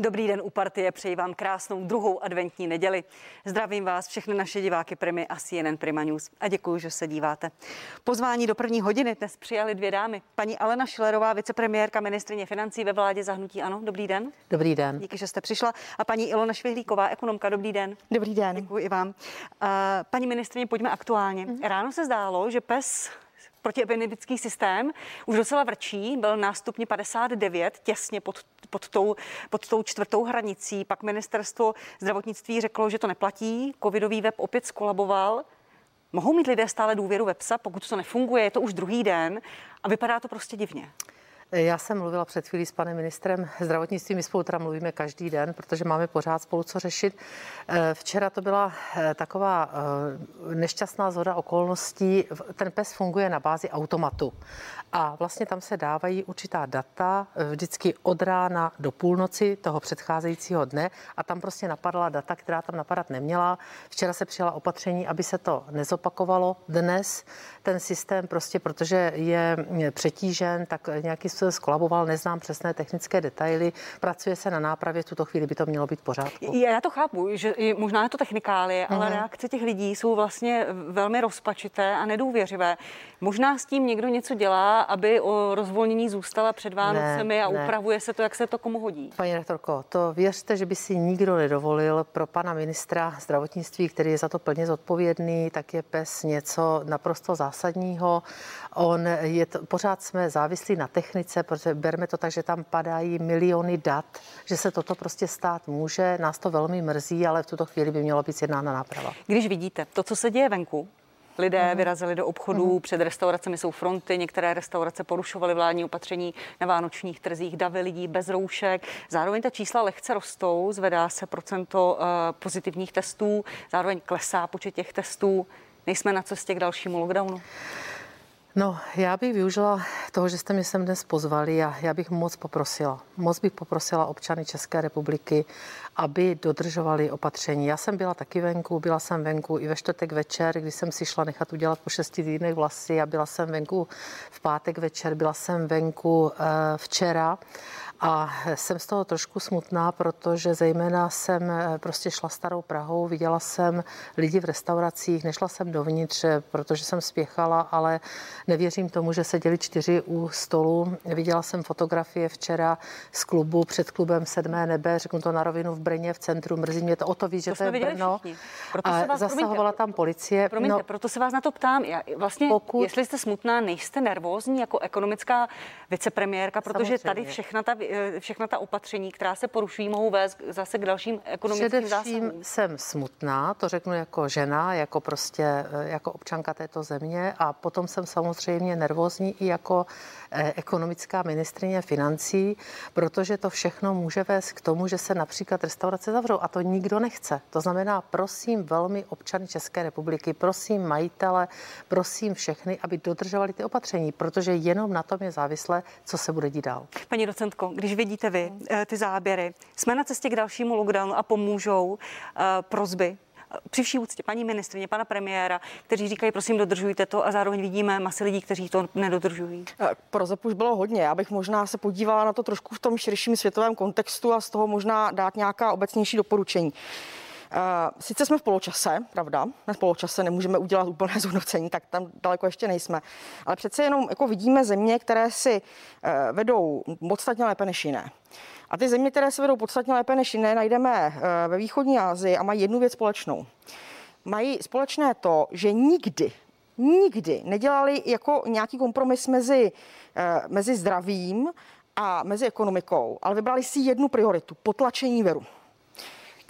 Dobrý den u partie, přeji vám krásnou druhou adventní neděli. Zdravím vás, všechny naše diváky Primy a CNN Prima News a děkuji, že se díváte. Pozvání do první hodiny dnes přijali dvě dámy. Paní Alena Šilerová, vicepremiérka ministrině financí ve vládě zahnutí Ano. Dobrý den. Dobrý den. Díky, že jste přišla. A paní Ilona Švihlíková, ekonomka. Dobrý den. Dobrý den. Děkuji i vám. Paní ministrině, pojďme aktuálně. Mm. Ráno se zdálo, že pes protiepidemický systém už docela vrčí, byl na stupni 59, těsně pod, pod, tou, pod tou čtvrtou hranicí. Pak ministerstvo zdravotnictví řeklo, že to neplatí, covidový web opět skolaboval. Mohou mít lidé stále důvěru websa, pokud to nefunguje, je to už druhý den a vypadá to prostě divně. Já jsem mluvila před chvílí s panem ministrem zdravotnictví, my spolu teda mluvíme každý den, protože máme pořád spolu co řešit. Eh, včera to byla eh, taková eh, nešťastná zhoda okolností. Ten PES funguje na bázi automatu a vlastně tam se dávají určitá data vždycky od rána do půlnoci toho předcházejícího dne a tam prostě napadla data, která tam napadat neměla. Včera se přijala opatření, aby se to nezopakovalo. Dnes ten systém prostě, protože je přetížen, tak nějaký skolaboval, neznám přesné technické detaily, pracuje se na nápravě, v tuto chvíli by to mělo být pořád. Já to chápu, že možná je to technikálie, ale uh-huh. reakce těch lidí jsou vlastně velmi rozpačité a nedůvěřivé. Možná s tím někdo něco dělá, aby o rozvolnění zůstala před Vánocemi ne, a ne. upravuje se to, jak se to komu hodí. Paní rektorko, to věřte, že by si nikdo nedovolil pro pana ministra zdravotnictví, který je za to plně zodpovědný, tak je pes něco naprosto zásadního. On je to, pořád jsme závislí na technice, protože berme to tak, že tam padají miliony dat, že se toto prostě stát může. Nás to velmi mrzí, ale v tuto chvíli by mělo být sjednána náprava. Když vidíte to, co se děje venku, Lidé mm. vyrazili do obchodů, mm. před restauracemi jsou fronty, některé restaurace porušovaly vládní opatření na vánočních trzích, davy lidí bez roušek. Zároveň ta čísla lehce rostou, zvedá se procento uh, pozitivních testů, zároveň klesá počet těch testů. Nejsme na cestě k dalšímu lockdownu. No, já bych využila toho, že jste mě sem dnes pozvali a já bych moc poprosila, moc bych poprosila občany České republiky, aby dodržovali opatření. Já jsem byla taky venku, byla jsem venku i ve čtvrtek večer, kdy jsem si šla nechat udělat po šesti týdnech vlasy a byla jsem venku v pátek večer, byla jsem venku eh, včera a jsem z toho trošku smutná, protože zejména jsem eh, prostě šla starou Prahou, viděla jsem lidi v restauracích, nešla jsem dovnitř, eh, protože jsem spěchala, ale nevěřím tomu, že seděli čtyři u stolu. Viděla jsem fotografie včera z klubu před klubem Sedmé nebe, řeknu to na rovinu v Brně v centru, mrzí mě to o to víc, že to, to je Brno. Proto a vás, zasahovala promiňte, tam policie. Promiňte, no, proto se vás na to ptám. Já, vlastně, pokud, jestli jste smutná, nejste nervózní jako ekonomická vicepremiérka, protože samozřejmě. tady všechna ta Eh, všechna ta opatření, která se porušují, mohou vést zase k dalším ekonomickým Především zásahům? jsem smutná, to řeknu jako žena, jako prostě eh, jako občanka této země a potom jsem samozřejmě nervózní i jako eh, ekonomická ministrině financí, protože to všechno může vést k tomu, že se například restaurace zavřou a to nikdo nechce. To znamená, prosím velmi občany České republiky, prosím majitele, prosím všechny, aby dodržovali ty opatření, protože jenom na tom je závislé, co se bude dít dál. Paní docentko, když vidíte vy eh, ty záběry, jsme na cestě k dalšímu lockdownu a pomůžou eh, prozby při vší úctě paní ministrině, pana premiéra, kteří říkají, prosím, dodržujte to a zároveň vidíme masy lidí, kteří to nedodržují. Eh, pro už bylo hodně. Já bych možná se podívala na to trošku v tom širším světovém kontextu a z toho možná dát nějaká obecnější doporučení. Eh, sice jsme v poločase, pravda, na poločase nemůžeme udělat úplné zhodnocení, tak tam daleko ještě nejsme, ale přece jenom jako vidíme země, které si eh, vedou podstatně lépe než jiné. A ty země, které se vedou podstatně lépe než jiné, najdeme eh, ve východní Asii a mají jednu věc společnou. Mají společné to, že nikdy, nikdy nedělali jako nějaký kompromis mezi, mezi zdravím a mezi ekonomikou, ale vybrali si jednu prioritu, potlačení viru.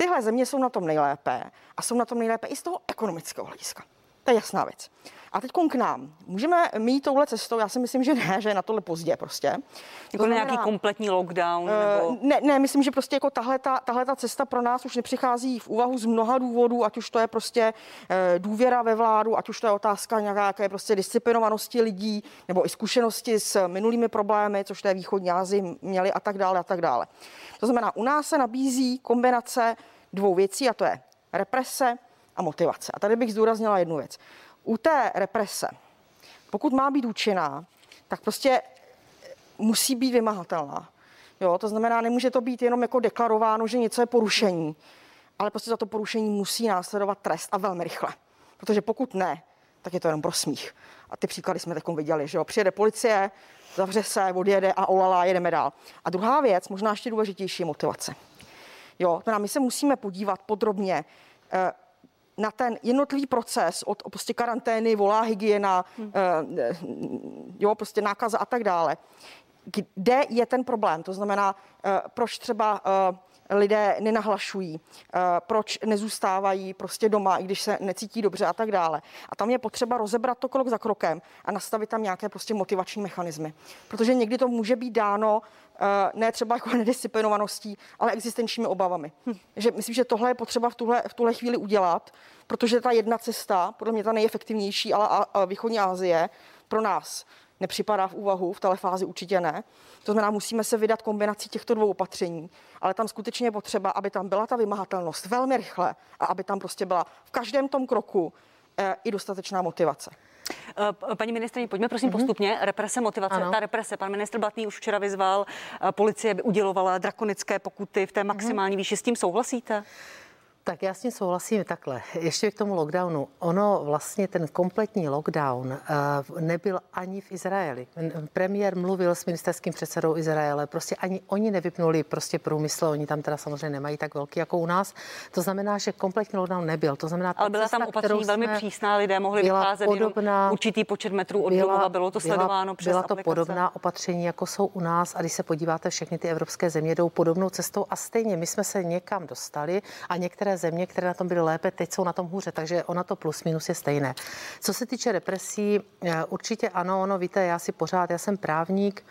Tyhle země jsou na tom nejlépe a jsou na tom nejlépe i z toho ekonomického hlediska. To je jasná věc. A teď k nám. Můžeme mít touhle cestou? Já si myslím, že ne, že je na tohle pozdě prostě. Jako to nějaký kompletní lockdown? Uh, nebo... ne, ne, myslím, že prostě jako tahle ta, tahle ta cesta pro nás už nepřichází v úvahu z mnoha důvodů, ať už to je prostě uh, důvěra ve vládu, ať už to je otázka nějaké prostě disciplinovanosti lidí, nebo i zkušenosti s minulými problémy, což té východní Asii měli a tak dále a tak dále. To znamená, u nás se nabízí kombinace dvou věcí a to je represe a motivace. A tady bych zdůraznila jednu věc. U té represe, pokud má být účinná, tak prostě musí být vymahatelná. Jo, to znamená, nemůže to být jenom jako deklarováno, že něco je porušení, ale prostě za to porušení musí následovat trest a velmi rychle. Protože pokud ne, tak je to jenom pro smích. A ty příklady jsme teď viděli, že jo, přijede policie, zavře se, odjede a olala, jedeme dál. A druhá věc, možná ještě důležitější, je motivace. Jo, to my se musíme podívat podrobně eh, na ten jednotlivý proces od prostě karantény, volá hygiena, hmm. jo, prostě nákaza a tak dále. Kde je ten problém? To znamená, eh, proč třeba lidé nenahlašují, proč nezůstávají prostě doma, i když se necítí dobře a tak dále. A tam je potřeba rozebrat to krok za krokem a nastavit tam nějaké prostě motivační mechanismy. Protože někdy to může být dáno Eh, ne třeba jako nedisciplinovaností, ale existenčními obavami. Hm. Že myslím, že tohle je potřeba v tuhle, v tuhle chvíli udělat, protože ta jedna cesta, podle mě ta nejefektivnější, ale a, a východní Asie pro nás nepřipadá v úvahu, v telefázi určitě ne. To znamená, musíme se vydat kombinací těchto dvou opatření, ale tam skutečně je potřeba, aby tam byla ta vymahatelnost velmi rychle a aby tam prostě byla v každém tom kroku e, i dostatečná motivace. Eh, paní ministrině, pojďme prosím mm-hmm. postupně. Represe, motivace. Ano. Ta represe. Pan ministr Blatný už včera vyzval, eh, policie by udělovala drakonické pokuty v té mhm. maximální mm-hmm. výši. S tím souhlasíte? Tak já s tím souhlasím takhle. Ještě k tomu lockdownu. Ono vlastně ten kompletní lockdown eh, nebyl ani v Izraeli. Premiér mluvil s ministerským předsedou Izraele, prostě ani oni nevypnuli prostě průmysl, oni tam teda samozřejmě nemají tak velký jako u nás. To znamená, že kompletní lockdown nebyl. To znamená, Ale byla cesta, tam opatření velmi přísná, lidé mohli vycházet podobná, určitý počet metrů od byla, bylo to sledováno byla, přes Byla to aplikace. podobná opatření, jako jsou u nás a když se podíváte, všechny ty evropské země jdou podobnou cestou a stejně my jsme se někam dostali a některé země, které na tom byly lépe, teď jsou na tom hůře, takže ona to plus minus je stejné. Co se týče represí, eh, určitě ano, ono víte, já si pořád, já jsem právník,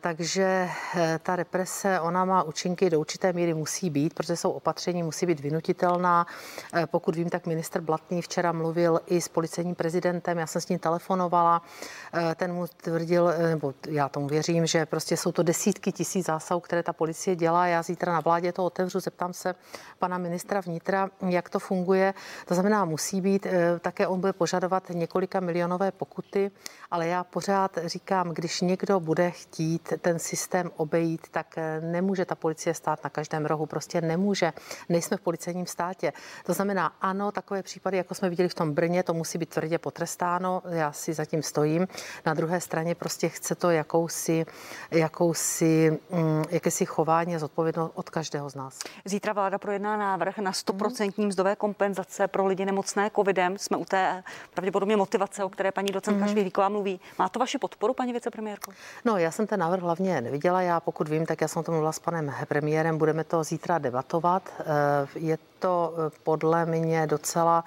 takže eh, ta represe, ona má účinky do určité míry musí být, protože jsou opatření, musí být vynutitelná. Eh, pokud vím, tak minister Blatný včera mluvil i s policejním prezidentem, já jsem s ním telefonovala, ten mu tvrdil, nebo já tomu věřím, že prostě jsou to desítky tisíc zásahů, které ta policie dělá. Já zítra na vládě to otevřu, zeptám se pana ministra vnitra, jak to funguje. To znamená, musí být, také on bude požadovat několika milionové pokuty, ale já pořád říkám, když někdo bude chtít chtít ten systém obejít, tak eh, nemůže ta policie stát na každém rohu. Prostě nemůže. Nejsme v policejním státě. To znamená, ano, takové případy, jako jsme viděli v tom Brně, to musí být tvrdě potrestáno. Já si zatím stojím. Na druhé straně prostě chce to jakousi, jakousi mm, jakési chování a zodpovědnost od každého z nás. Zítra vláda projedná návrh na 100% mm. mzdové kompenzace pro lidi nemocné covidem. Jsme u té pravděpodobně motivace, o které paní docentka mm. Švihlíková mluví. Má to vaši podporu, paní vicepremiérko? No, já jsem ten návrh hlavně neviděla. Já pokud vím, tak já jsem to mluvila s panem premiérem, budeme to zítra debatovat. Eh, je to eh, podle mě docela,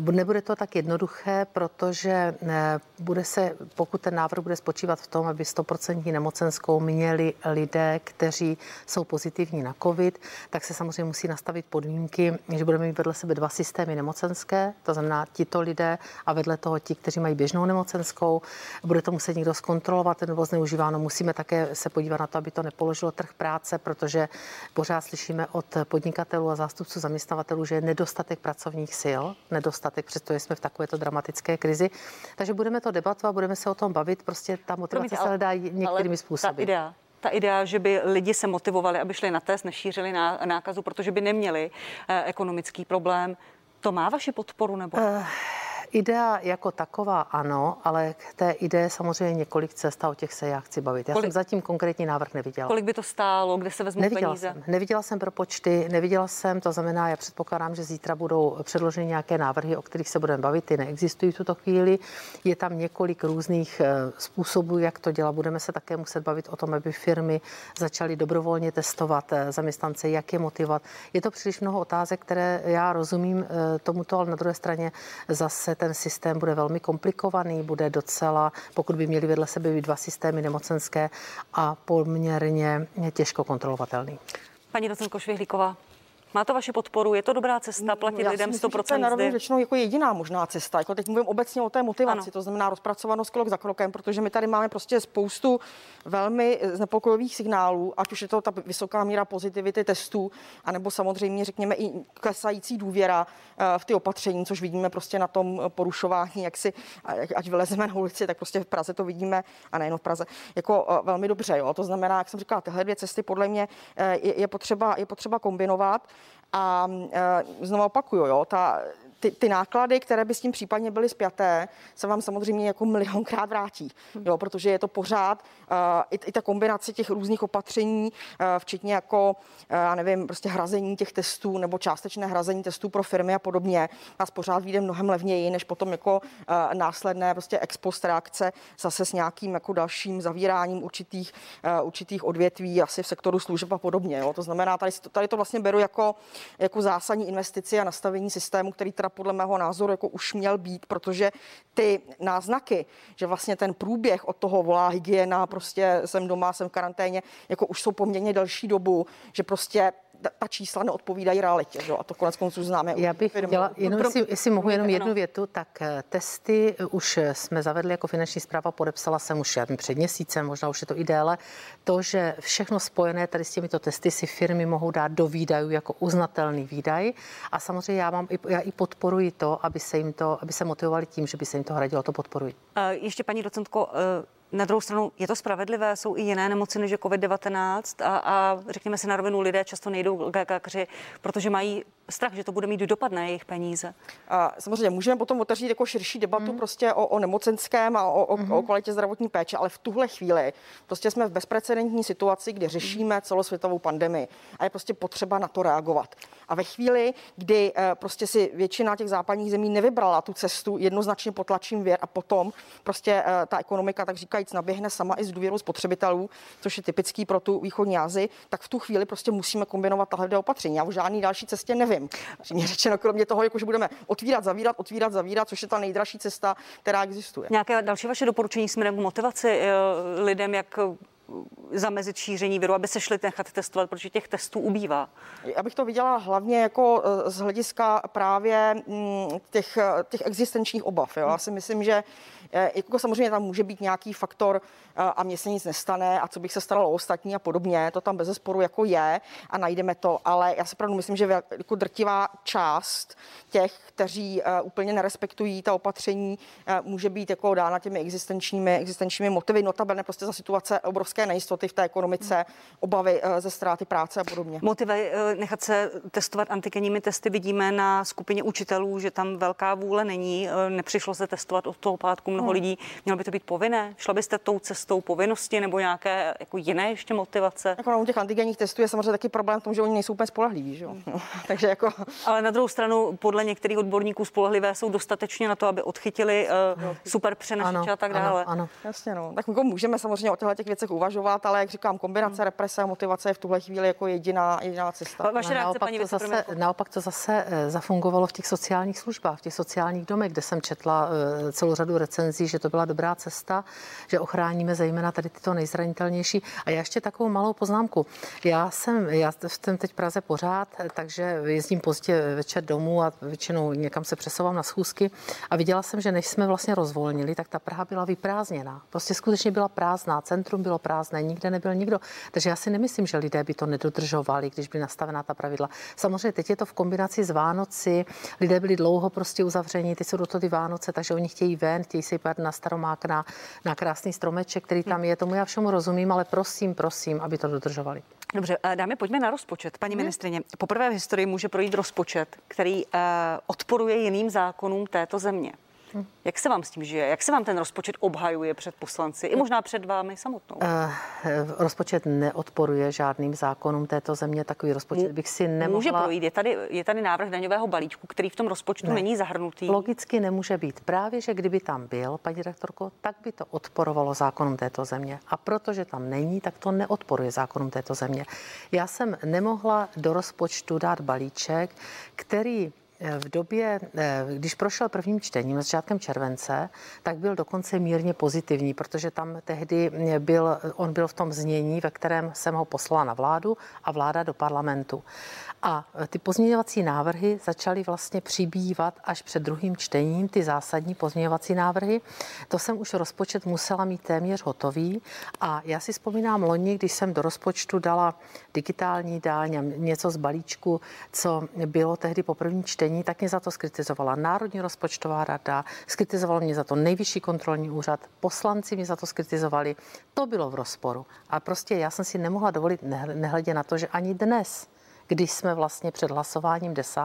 nebude to tak jednoduché, protože eh, bude se, pokud ten návrh bude spočívat v tom, aby 100% nemocenskou měli lidé, kteří jsou pozitivní na COVID, tak se samozřejmě musí nastavit podmínky, že budeme mít vedle sebe dva systémy nemocenské, to znamená tito lidé a vedle toho ti, kteří mají běžnou nemocenskou. Bude to muset někdo zkontrolovat nebo zneužíváno. Musíme také se podívat na to, aby to nepoložilo trh práce, protože pořád slyšíme od podnikatelů a zástupců zaměstnavatelů, zaměstnavatelů, že je nedostatek pracovních sil, nedostatek, přestože jsme v takovéto dramatické krizi. Takže budeme to debatovat, budeme se o tom bavit, prostě ta motivace Promiňte, se hledá některými způsoby. Ta idea, ta idea, že by lidi se motivovali, aby šli na test, nešířili nákazu, protože by neměli eh, ekonomický problém, to má vaši podporu nebo? Uh, Idea jako taková ano, ale k té ideje samozřejmě několik cest a o těch se já chci bavit. Já kolik, jsem zatím konkrétní návrh neviděla. Kolik by to stálo, kde se vezmou neviděla peníze? Jsem, neviděla jsem pro počty, neviděla jsem, to znamená, já předpokládám, že zítra budou předloženy nějaké návrhy, o kterých se budeme bavit, ty neexistují v tuto chvíli. Je tam několik různých eh, způsobů, jak to dělat. Budeme se také muset bavit o tom, aby firmy začaly dobrovolně testovat eh, zaměstnance, jak je motivovat. Je to příliš mnoho otázek, které já rozumím eh, tomuto, ale na druhé straně zase ten systém bude velmi komplikovaný, bude docela, pokud by měli vedle sebe být dva systémy nemocenské a poměrně těžko kontrolovatelný. Paní docentko Švihlíková, Má to vaši podporu? Je to dobrá cesta platit Já lidem myslím, 100% že to je mzdy? jako jediná možná cesta. Jako teď mluvím obecně o té motivaci, Ano. to znamená rozpracovanost krok za krokem, protože my tady máme prostě spoustu velmi znepokojivých signálů, ať už je to ta vysoká míra pozitivity testů, anebo samozřejmě řekněme i klesající důvěra eh, v ty opatření, což vidíme prostě na tom porušování, jak si, ať vylezeme na ulici, tak prostě v Praze to vidíme, a nejen v Praze, jako eh, velmi dobře. Jo. To znamená, jak jsem říkala, tyhle dvě cesty podle mě eh, je, je, potřeba, je potřeba kombinovat. A e, znovu opakuju, jo, ta, ty, ty náklady, které by s tím případně byly spjaté, se vám samozřejmě jako milionkrát vrátí, jo, protože je to pořád uh, i, i ta kombinace těch různých opatření, uh, včetně jako, uh, já nevím, prostě hrazení těch testů nebo částečné hrazení testů pro firmy a podobně, nás pořád vyjde mnohem levněji, než potom jako uh, následné prostě ex post reakce zase s nějakým jako dalším zavíráním určitých, uh, určitých odvětví, asi v sektoru služeb a podobně. Jo. To znamená, tady, tady to vlastně beru jako, jako zásadní investici a nastavení systému, který teda podle mého názoru jako už měl být, protože ty náznaky, že vlastně ten průběh od toho volá hygiena, prostě jsem doma, jsem v karanténě, jako už jsou poměrně delší dobu, že prostě ta- čísla neodpovídají realitě, že? jo, a to konec konců známe. Já bych chtěla, jenom pro- jestli, jestli mohu jenom jednu ano. větu, tak eh, testy eh, už jsme zavedli jako finanční zpráva, podepsala jsem už před měsícem, možná už je to i déle, to, že všechno spojené tady s těmito testy si firmy mohou dát do výdajů jako uznatelný výdaj a samozřejmě já, mám, i- já i podporuji to, aby se jim to, aby se motivovali tím, že by se jim to hradilo, to podporuji. Eh, Ještě paní docentko, eh, na druhou stranu je to spravedlivé, jsou i jiné nemoci než je COVID-19 a, a řekněme si na rovinu, lidé často nejdou k lékaři, protože mají strach, že to bude mít dopad na jejich peníze. A samozřejmě můžeme potom otevřít jako širší debatu mm. prostě o, o nemocenském a o, o, mm. o kvalitě zdravotní péče, ale v tuhle chvíli prostě jsme v bezprecedentní situaci, kdy řešíme celosvětovou pandemii a je prostě potřeba na to reagovat. A ve chvíli, kdy eh, prostě si většina těch západních zemí nevybrala tu cestu jednoznačně potlačím věr a potom prostě eh, ta ekonomika, tak říkajíc, naběhne sama i z důvěru spotřebitelů, což je typický pro tu východní Asii, tak v tu chvíli prostě musíme kombinovat tahle opatření. Já o žádný další cestě nevím. Přímě řečeno, kromě toho, jako že budeme otvírat, zavírat, otvírat, zavírat, což je ta nejdražší cesta, která existuje. Nějaké další vaše doporučení směrem k motivaci eh, lidem, jak eh, zamezit šíření viru, aby se šli nechat testovat, protože těch testů ubývá. Já bych to viděla hlavně jako eh, z hlediska právě mm, těch, těch existenčních obav. Jo. Já si myslím, že jako samozřejmě tam může být nějaký faktor eh, a mně se nic nestane a co bych se staralo o ostatní a podobně, to tam bez zesporu jako je a najdeme to, ale já si opravdu myslím, že jako drtivá část těch, kteří eh, úplně nerespektují ta opatření, eh, může být jako dána těmi existenčními, existenčními motivy, notabene prostě za situace obrovské nejistoty v té ekonomice, obavy eh, ze ztráty práce a podobně. Motivy eh, nechat se testovat antigenními testy vidíme na skupině učitelů, že tam velká vůle není. eh, Nepřišlo se testovat od toho pátku mnoho lidí. Mělo by to být povinné? Šla byste tou cestou povinnosti nebo nějaké jako jiné ještě motivace? Jako u těch antigenních testů je samozřejmě taky problém v tom, že oni nejsou úplně spolehliví, že jo? No, takže jako Ale na druhou stranu, podle některých odborníků spolehlivé jsou dostatečně na to, aby odchytili uh, super přenašiče a tak dále. ano, ano. jasně no. Tak jako můžeme samozřejmě o těchto těch věcech uvažovat, ale jak říkám, kombinace represe a motivace je v tuhle chvíli jako jediná, jediná cesta. Vaše Ale reakce, naopak, paní to zase, naopak to zase eh, zafungovalo v těch sociálních službách, v těch sociálních domech, kde jsem četla eh, celou řadu recenzí, že to byla dobrá cesta, že ochráníme zejména tady tyto nejzranitelnější. A já ještě takovou malou poznámku. Já jsem, já jsem teď v Praze pořád, takže jezdím pozdě večer domů a většinou někam se přesouvám na schůzky a viděla jsem, že než jsme vlastně rozvolnili, tak ta Praha byla vyprázdněná. Prostě skutečně byla prázdná, centrum bylo prázdné, nikde nebyl nikdo. Takže já si nemyslím, že lidé by to nedodržovali, když by nastavená ta pravidla. Samozřejmě teď je to v kombinaci s Vánoci, lidé byli dlouho prostě uzavření, teď jsou do toho ty Vánoce, takže oni chtějí ven, chtějí si jít na staromák, na, na krásný stromeček, který tam je. Tomu já všemu rozumím, ale prosím, prosím, aby to dodržovali. Dobře, eh, dámy, pojďme na rozpočet. Paní ministrině, poprvé v historii může projít rozpočet, který uh, odporuje jiným zákonům této země. Jak se vám s tím žije? Jak se vám ten rozpočet obhajuje před poslanci i možná před vámi samotnou? Eh, rozpočet neodporuje žádným zákonům této země, takový rozpočet bych si nemohla... Může projít. Je tady, je tady návrh daňového balíčku, který v tom rozpočtu ne. není zahrnutý. Logicky nemůže být. Právě, že kdyby tam byl, paní rektorko, tak by to odporovalo zákonům této země. A protože tam není, tak to neodporuje zákonům této země. Já jsem nemohla do rozpočtu dát balíček, který v době, eh, když prošel prvním čtením začátkem července, tak byl dokonce mírně pozitivní, protože tam tehdy byl, on byl v tom znění, ve kterém jsem ho poslala na vládu a vláda do parlamentu. A ty pozměňovací návrhy začaly vlastně přibývat až před druhým čtením, ty zásadní pozměňovací návrhy. To jsem už rozpočet musela mít téměř hotový. A já si vzpomínám loni, když jsem do rozpočtu dala digitální dáň něco z balíčku, co bylo tehdy po prvním čtení, tak mě za to skritizovala Národní rozpočtová rada, skritizoval mě za to nejvyšší kontrolní úřad, poslanci mě za to skritizovali. To bylo v rozporu. A prostě já jsem si nemohla dovolit, nehledě na to, že ani dnes když jsme vlastně před hlasováním 10.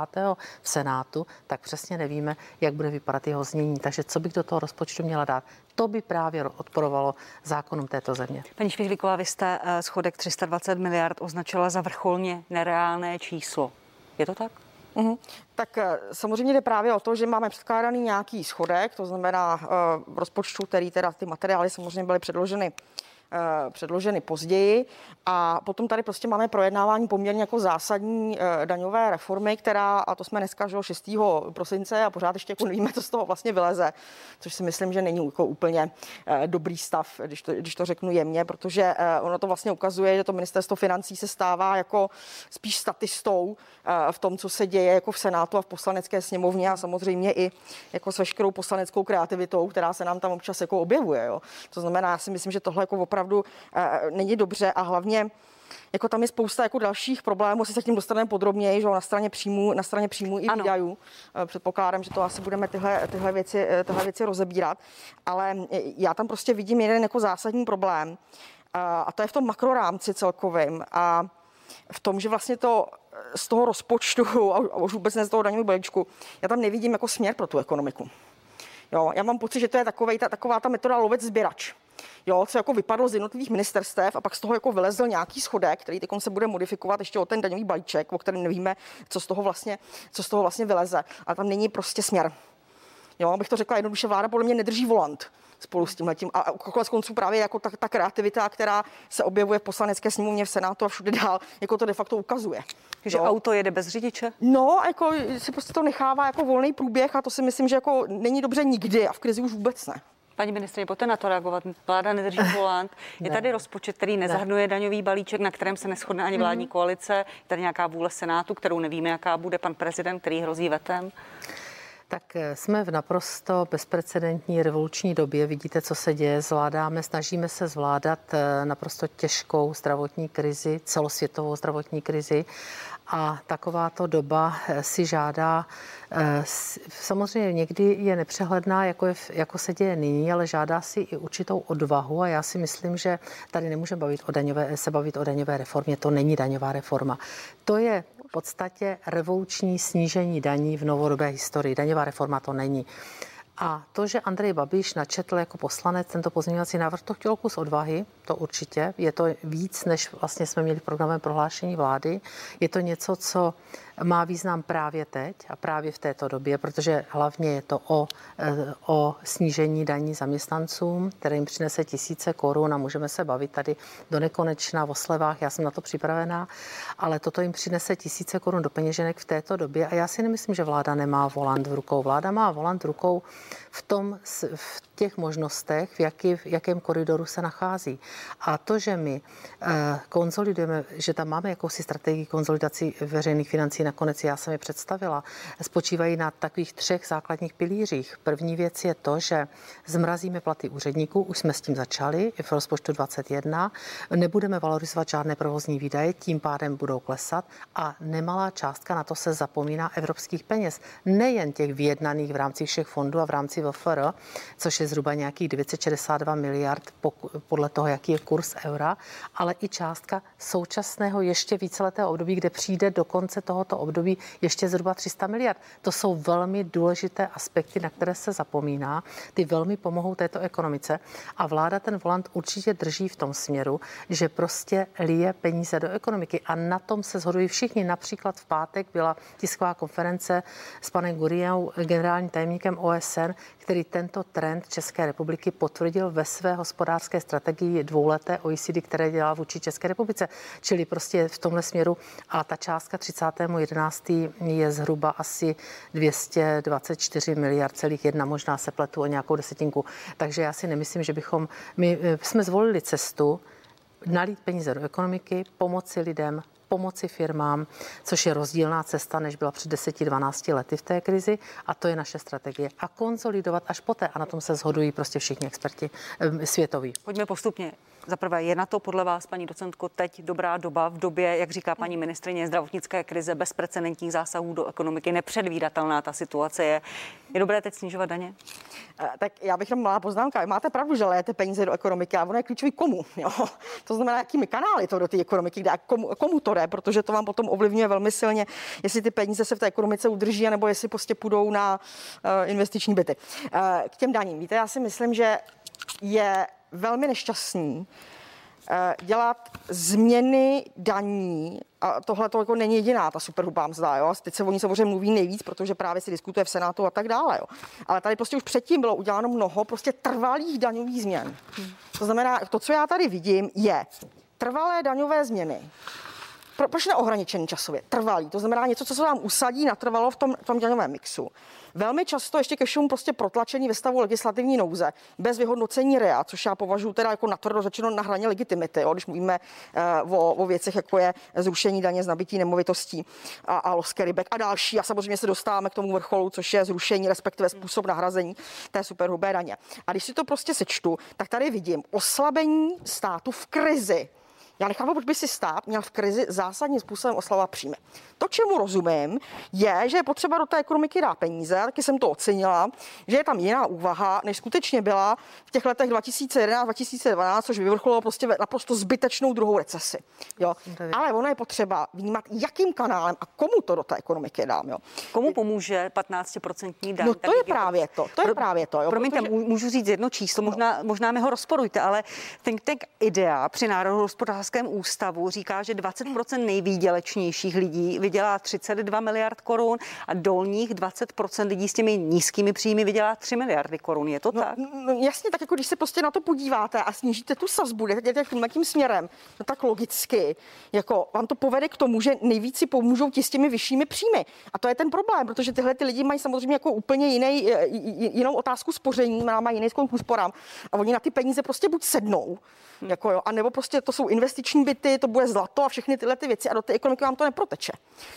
v Senátu, tak přesně nevíme, jak bude vypadat jeho znění. Takže co bych do toho rozpočtu měla dát? To by právě odporovalo zákonům této země. Paní Švihlíková, vy jste eh, schodek 320 miliard označila za vrcholně nereálné číslo. Je to tak? Uhum. Tak eh, samozřejmě jde právě o to, že máme předkládaný nějaký schodek, to znamená uh, rozpočtu, který teda ty materiály samozřejmě byly předloženy předloženy později. A potom tady prostě máme projednávání poměrně jako zásadní eh, daňové reformy, která, a to jsme dneska že 6. prosince a pořád ještě jako nevíme, co z toho vlastně vyleze, což si myslím, že není jako úplně eh, dobrý stav, když to, když to řeknu jemně, protože ono to vlastně ukazuje, že to ministerstvo financí se stává jako spíš statistou v tom, co se děje jako v Senátu a v poslanecké sněmovně a samozřejmě i jako s veškerou poslaneckou kreativitou, která se nám tam občas jako objevuje. Jo. To znamená, já si myslím, že tohle jako opravdu opravdu eh, není dobře a hlavně jako tam je spousta jako dalších problémů, se tím dostaneme podrobněji, že na straně příjmů, na straně příjmů i výdajů. Eh, předpokládám, že to asi budeme tyhle, tyhle, věci, eh, tyhle věci rozebírat, ale já tam prostě vidím jeden jako zásadní problém a to je v tom makrorámci celkovým a v tom, že vlastně to z toho rozpočtu a už vůbec ne z toho daňového balíčku, já tam nevidím jako směr pro tu ekonomiku. Jo, já mám pocit, že to je takovej, ta, taková ta metoda lovec sběrač jo, co jako vypadlo z jednotlivých ministerstev a pak z toho jako vylezl nějaký schodek, který teď se bude modifikovat ještě o ten daňový balíček, o kterém nevíme, co z toho vlastně, co z toho vlastně vyleze. A tam není prostě směr. Jo, abych to řekla jednoduše, vláda podle mě nedrží volant spolu s tím letím. A konec konců právě jako ta, ta kreativita, která se objevuje v poslanecké sněmovně, v Senátu a všude dál, jako to de facto ukazuje. Že jo. auto jede bez řidiče? No, jako si prostě to nechává jako volný průběh a to si myslím, že jako není dobře nikdy a v krizi už vůbec ne. Paní ministrině, pojďte na to reagovat. Vláda nedrží volant. Je tady rozpočet, který nezahrnuje ne. daňový balíček, na kterém se neschodne ani vládní mm-hmm. koalice. Je tady nějaká vůle Senátu, kterou nevíme, jaká bude pan prezident, který hrozí vetem. Tak eh, jsme v naprosto bezprecedentní revoluční době. Vidíte, co se děje. Zvládáme, snažíme se zvládat eh, naprosto těžkou zdravotní krizi, celosvětovou zdravotní krizi. A takováto doba eh, si žádá, samozřejmě někdy je nepřehledná, jako, je, jako se děje nyní, ale žádá si i určitou odvahu a já si myslím, že tady nemůžeme bavit o daňové, se bavit o daňové reformě, to není daňová reforma. To je podstatě revoluční snížení daní v novodobé historii. Daňová reforma to není. A to, že Andrej Babiš načetl jako poslanec tento pozměňovací návrh, to chtělo kus odvahy, to určitě. Je to víc, než vlastně jsme měli v programem prohlášení vlády. Je to něco, co má význam právě teď a právě v této době, protože hlavně je to o, eh, o snížení daní zaměstnancům, které jim přinese tisíce korun a můžeme se bavit tady do nekonečna o slevách, já jsem na to připravená, ale toto jim přinese tisíce korun do peněženek v této době a já si nemyslím, že vláda nemá volant v rukou. Vláda má volant v rukou v tom, v těch možnostech, v, jaký, v jakém koridoru se nachází. A to, že my eh, konzolidujeme, že tam máme jakousi strategii konzolidací veřejných financí, nakonec já jsem je představila, spočívají na takových třech základních pilířích. První věc je to, že zmrazíme platy úředníků, už jsme s tím začali v rozpočtu 21, nebudeme valorizovat žádné provozní výdaje, tím pádem budou klesat a nemalá částka na to se zapomíná evropských peněz. Nejen těch vyjednaných v rámci všech fondů a v rámci VFR, což je zhruba nějakých 962 miliard podle toho, jaký je kurz eura, ale i částka současného ještě víceletého období, kde přijde do konce tohoto období ještě zhruba 300 miliard. To jsou velmi důležité aspekty, na které se zapomíná. Ty velmi pomohou této ekonomice a vláda ten volant určitě drží v tom směru, že prostě lije peníze do ekonomiky a na tom se shodují všichni. Například v pátek byla tisková konference s panem Guriou, generálním tajemníkem OSN, který tento trend České republiky potvrdil ve své hospodářské strategii dvouleté OECD, které dělá vůči České republice. Čili prostě v tomhle směru a ta částka 31. 1.11. je zhruba asi 224 miliard celých jedna, možná se pletu o nějakou desetinku. Takže já si nemyslím, že bychom, my eh, jsme zvolili cestu, nalít peníze do ekonomiky, pomoci lidem, pomoci firmám, což je rozdílná cesta, než byla před 10-12 lety v té krizi a to je naše strategie. A konsolidovat až poté, a na tom se shodují prostě všichni experti eh, světoví. Pojďme postupně. Za prvé, je na to podle vás, paní docentko, teď dobrá doba v době, jak říká paní ministrině, zdravotnické krize, bezprecedentních zásahů do ekonomiky, nepředvídatelná ta situace je. Je dobré teď snižovat daně? Eh, tak já bych jenom malá poznámka. Máte pravdu, že lejete peníze do ekonomiky, a ono je klíčový komu. Jo? To znamená, jakými kanály to do té ekonomiky jde a komu, komu to jde, protože to vám potom ovlivňuje velmi silně, jestli ty peníze se v té ekonomice udrží, nebo jestli prostě půjdou na uh, investiční byty. Uh, k těm daním. Víte, já si myslím, že je velmi nešťastný eh, dělat změny daní, a tohle to jako není jediná ta superhrubá mzda, jo? Teď se o ní samozřejmě mluví nejvíc, protože právě se diskutuje v Senátu a tak dále, jo? Ale tady prostě už předtím bylo uděláno mnoho prostě trvalých daňových změn. To znamená, to, co já tady vidím, je trvalé daňové změny, pro, proč neohraničený časově? Trvalý. To znamená něco, co se vám usadí natrvalo v tom, v tom daňovém mixu. Velmi často ještě ke všemu prostě protlačení ve stavu legislativní nouze, bez vyhodnocení REA, což já považuji teda jako natvrdo řečeno na hraně legitimity, jo, když mluvíme uh, o, o, věcech, jako je zrušení daně z nabití nemovitostí a, a loské rybek a další. A samozřejmě se dostáváme k tomu vrcholu, což je zrušení, respektive způsob nahrazení té superhrubé daně. A když si to prostě sečtu, tak tady vidím oslabení státu v krizi já nechápu, proč by si stát měl v krizi zásadním způsobem oslava příjmy. To, čemu rozumím, je, že je potřeba do té ekonomiky dát peníze, taky jsem to ocenila, že je tam jiná úvaha, než skutečně byla v těch letech 2011-2012, což vyvrcholilo prostě naprosto zbytečnou druhou recesi. Jo. Ale ono je potřeba vnímat, jakým kanálem a komu to do té ekonomiky dám. Jo. Komu pomůže 15% daň? No to je právě to. To je právě to. Jo, Promiňte, protože... můžu říct jedno číslo, možná, možná mi ho rozporujte, ale think tank IDEA při Národohospodářském ústavu říká, že 20% nejvýdělečnějších lidí vydělá 32 miliard korun a dolních 20% lidí s těmi nízkými příjmy vydělá 3 miliardy korun. Je to no, tak? No, jasně, tak jako když se prostě na to podíváte a snížíte tu sazbu, jdete tímhle tím směrem, no tak logicky, jako vám to povede k tomu, že nejvíc si pomůžou ti s těmi vyššími příjmy. A to je ten problém, protože tyhle ty lidi mají samozřejmě jako úplně jiný, jinou otázku spoření, mají jiný sklon k úsporám a oni na ty peníze prostě buď sednou, hmm. jako jo, anebo prostě to jsou investiční byty, to bude zlato a všechny tyhle ty věci a do té ekonomiky vám to neproteče.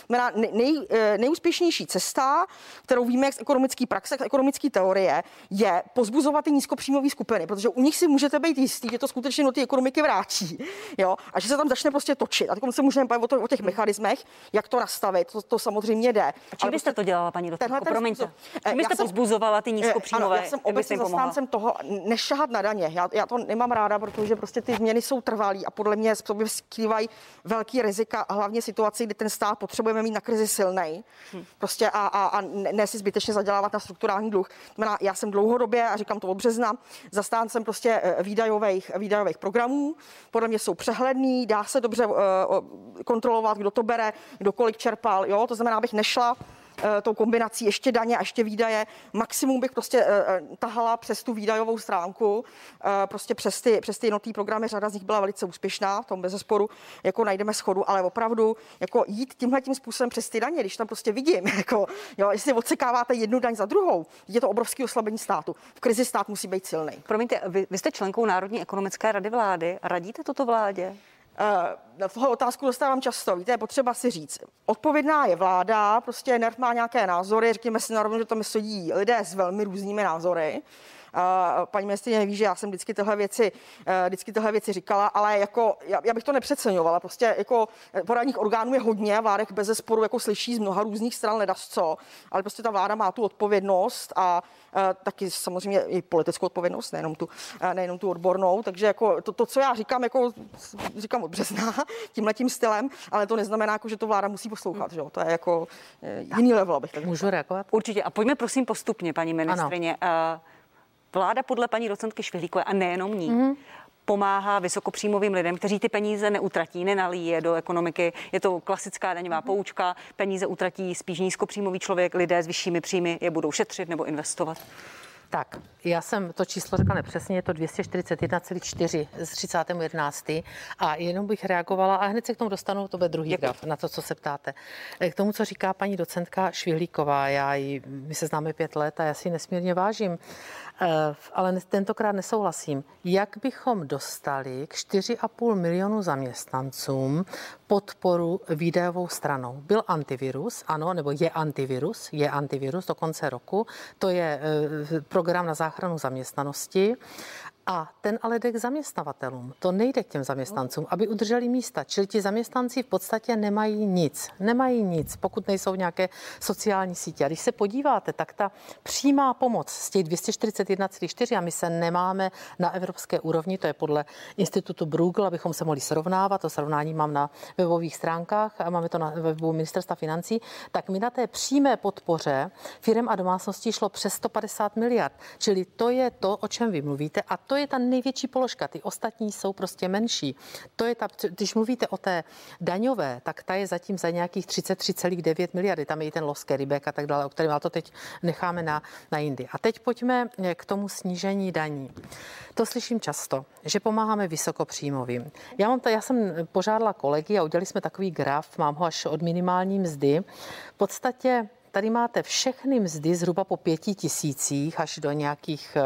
Znamená, nej, eh, nejúspěšnější cesta, kterou víme z ekonomické praxe, z ekonomické teorie, je pozbuzovat ty nízkopříjmové skupiny, protože u nich si můžete být jistý, že to skutečně do té ekonomiky vrátí. Jo? A že se tam začne prostě točit. A teď se můžeme bavit o, o těch mechanismech, jak to nastavit, to, to samozřejmě jde. A čím byste prostě, to dělala, paní docentko? Promiňte. Eh, čím byste pozbuzovala ty nízkopříjmové? Ano, já jsem obecně zastáncem toho nešahat na daně. Já, já, to nemám ráda, protože prostě ty změny jsou trvalé a podle mě skrývají velký rizika a hlavně situaci, kdy ten stát potřebujeme mít na krizi silný. Hmm. Prostě a, a, a ne si zbytečně zadělávat na strukturální dluh. Znamená, já jsem dlouhodobě, a říkám to od března, zastáncem prostě eh, výdajových, výdajových programů. Podle mě jsou přehledný, dá se dobře uh, kontrolovat, kdo to bere, kdo kolik čerpal. Jo? To znamená, abych nešla tou kombinací ještě daně a ještě výdaje. Maximum bych prostě eh, eh, tahala přes tu výdajovou stránku, prostě přes ty, přes ty jednotlivé programy. Řada z nich byla velice úspěšná, v tom bez jako najdeme schodu, ale opravdu jako jít tímhle tím způsobem přes ty daně, když tam prostě vidím, jako, jo, jestli odsekáváte jednu daň za druhou, je to obrovský oslabení státu. V krizi stát musí být silný. Promiňte, vy, vy jste členkou Národní ekonomické rady vlády. Radíte toto vládě? Tohle otázku dostávám často. Víte, je potřeba si říct. Odpovědná je vláda, prostě NERV má nějaké názory, řekněme si narovně, že tam sedí lidé s velmi různými názory. Uh, paní ministrině ví, že já jsem vždycky tyhle věci, uh, vždycky tyhle věci říkala, ale jako já, já bych to nepřeceňovala. Prostě jako poradních orgánů je hodně, vládek bez sporu jako slyší z mnoha různých stran nedas co, ale prostě ta vláda má tu odpovědnost a taky samozřejmě i politickou odpovědnost, nejenom tu, nejenom tu odbornou. Takže jako to, to, co já říkám, jako říkám od března tímhle tím stylem, ale to neznamená, jako, že to vláda musí poslouchat. Že? To je jako jiný level, abych tak Můžu reagovat? Určitě. A pojďme prosím postupně, paní ministrině. Ano. Vláda podle paní docentky Švihlíkové a nejenom ní, mm-hmm pomáhá vysokopříjmovým lidem, kteří ty peníze neutratí, nenalí je do ekonomiky. Je to klasická daňová poučka. Peníze utratí spíš nízkopříjmový člověk, lidé s vyššími příjmy je budou šetřit nebo investovat. Tak, já jsem to číslo řekla nepřesně, je to 241,4 z 30.11. A jenom bych reagovala, a hned se k tomu dostanu, to bude druhý Děkuji. graf, na to, co se ptáte. K tomu, co říká paní docentka Švihlíková, já ji, my se známe pět let a já si nesmírně vážím. Eh, ale tentokrát nesouhlasím. Jak bychom dostali k 4,5 milionu zaměstnancům podporu výdajovou stranou? Byl antivirus, ano, nebo je antivirus, je antivirus do konce roku. To je eh, program na záchranu zaměstnanosti a ten ale jde k zaměstnavatelům. To nejde k těm zaměstnancům, aby udrželi místa. Čili ti zaměstnanci v podstatě nemají nic. Nemají nic, pokud nejsou nějaké sociální sítě. A když se podíváte, tak ta přímá pomoc z těch 241,4 a my se nemáme na evropské úrovni, to je podle institutu Bruegel, abychom se mohli srovnávat, to srovnání mám na webových stránkách a máme to na webu ministerstva financí, tak my na té přímé podpoře firm a domácností šlo přes 150 miliard. Čili to je to, o čem vy mluvíte a to je ta největší položka, ty ostatní jsou prostě menší. To je ta, když mluvíte o té daňové, tak ta je zatím za nějakých 33,9 miliardy. Tam je i ten lovský rybek a tak dále, o kterém to teď necháme na, na jindy. A teď pojďme k tomu snížení daní. To slyším často, že pomáháme vysokopříjmovým. Já, mám to, já jsem požádala kolegy a udělali jsme takový graf, mám ho až od minimální mzdy. V podstatě tady máte všechny mzdy zhruba po pěti tisících až do nějakých,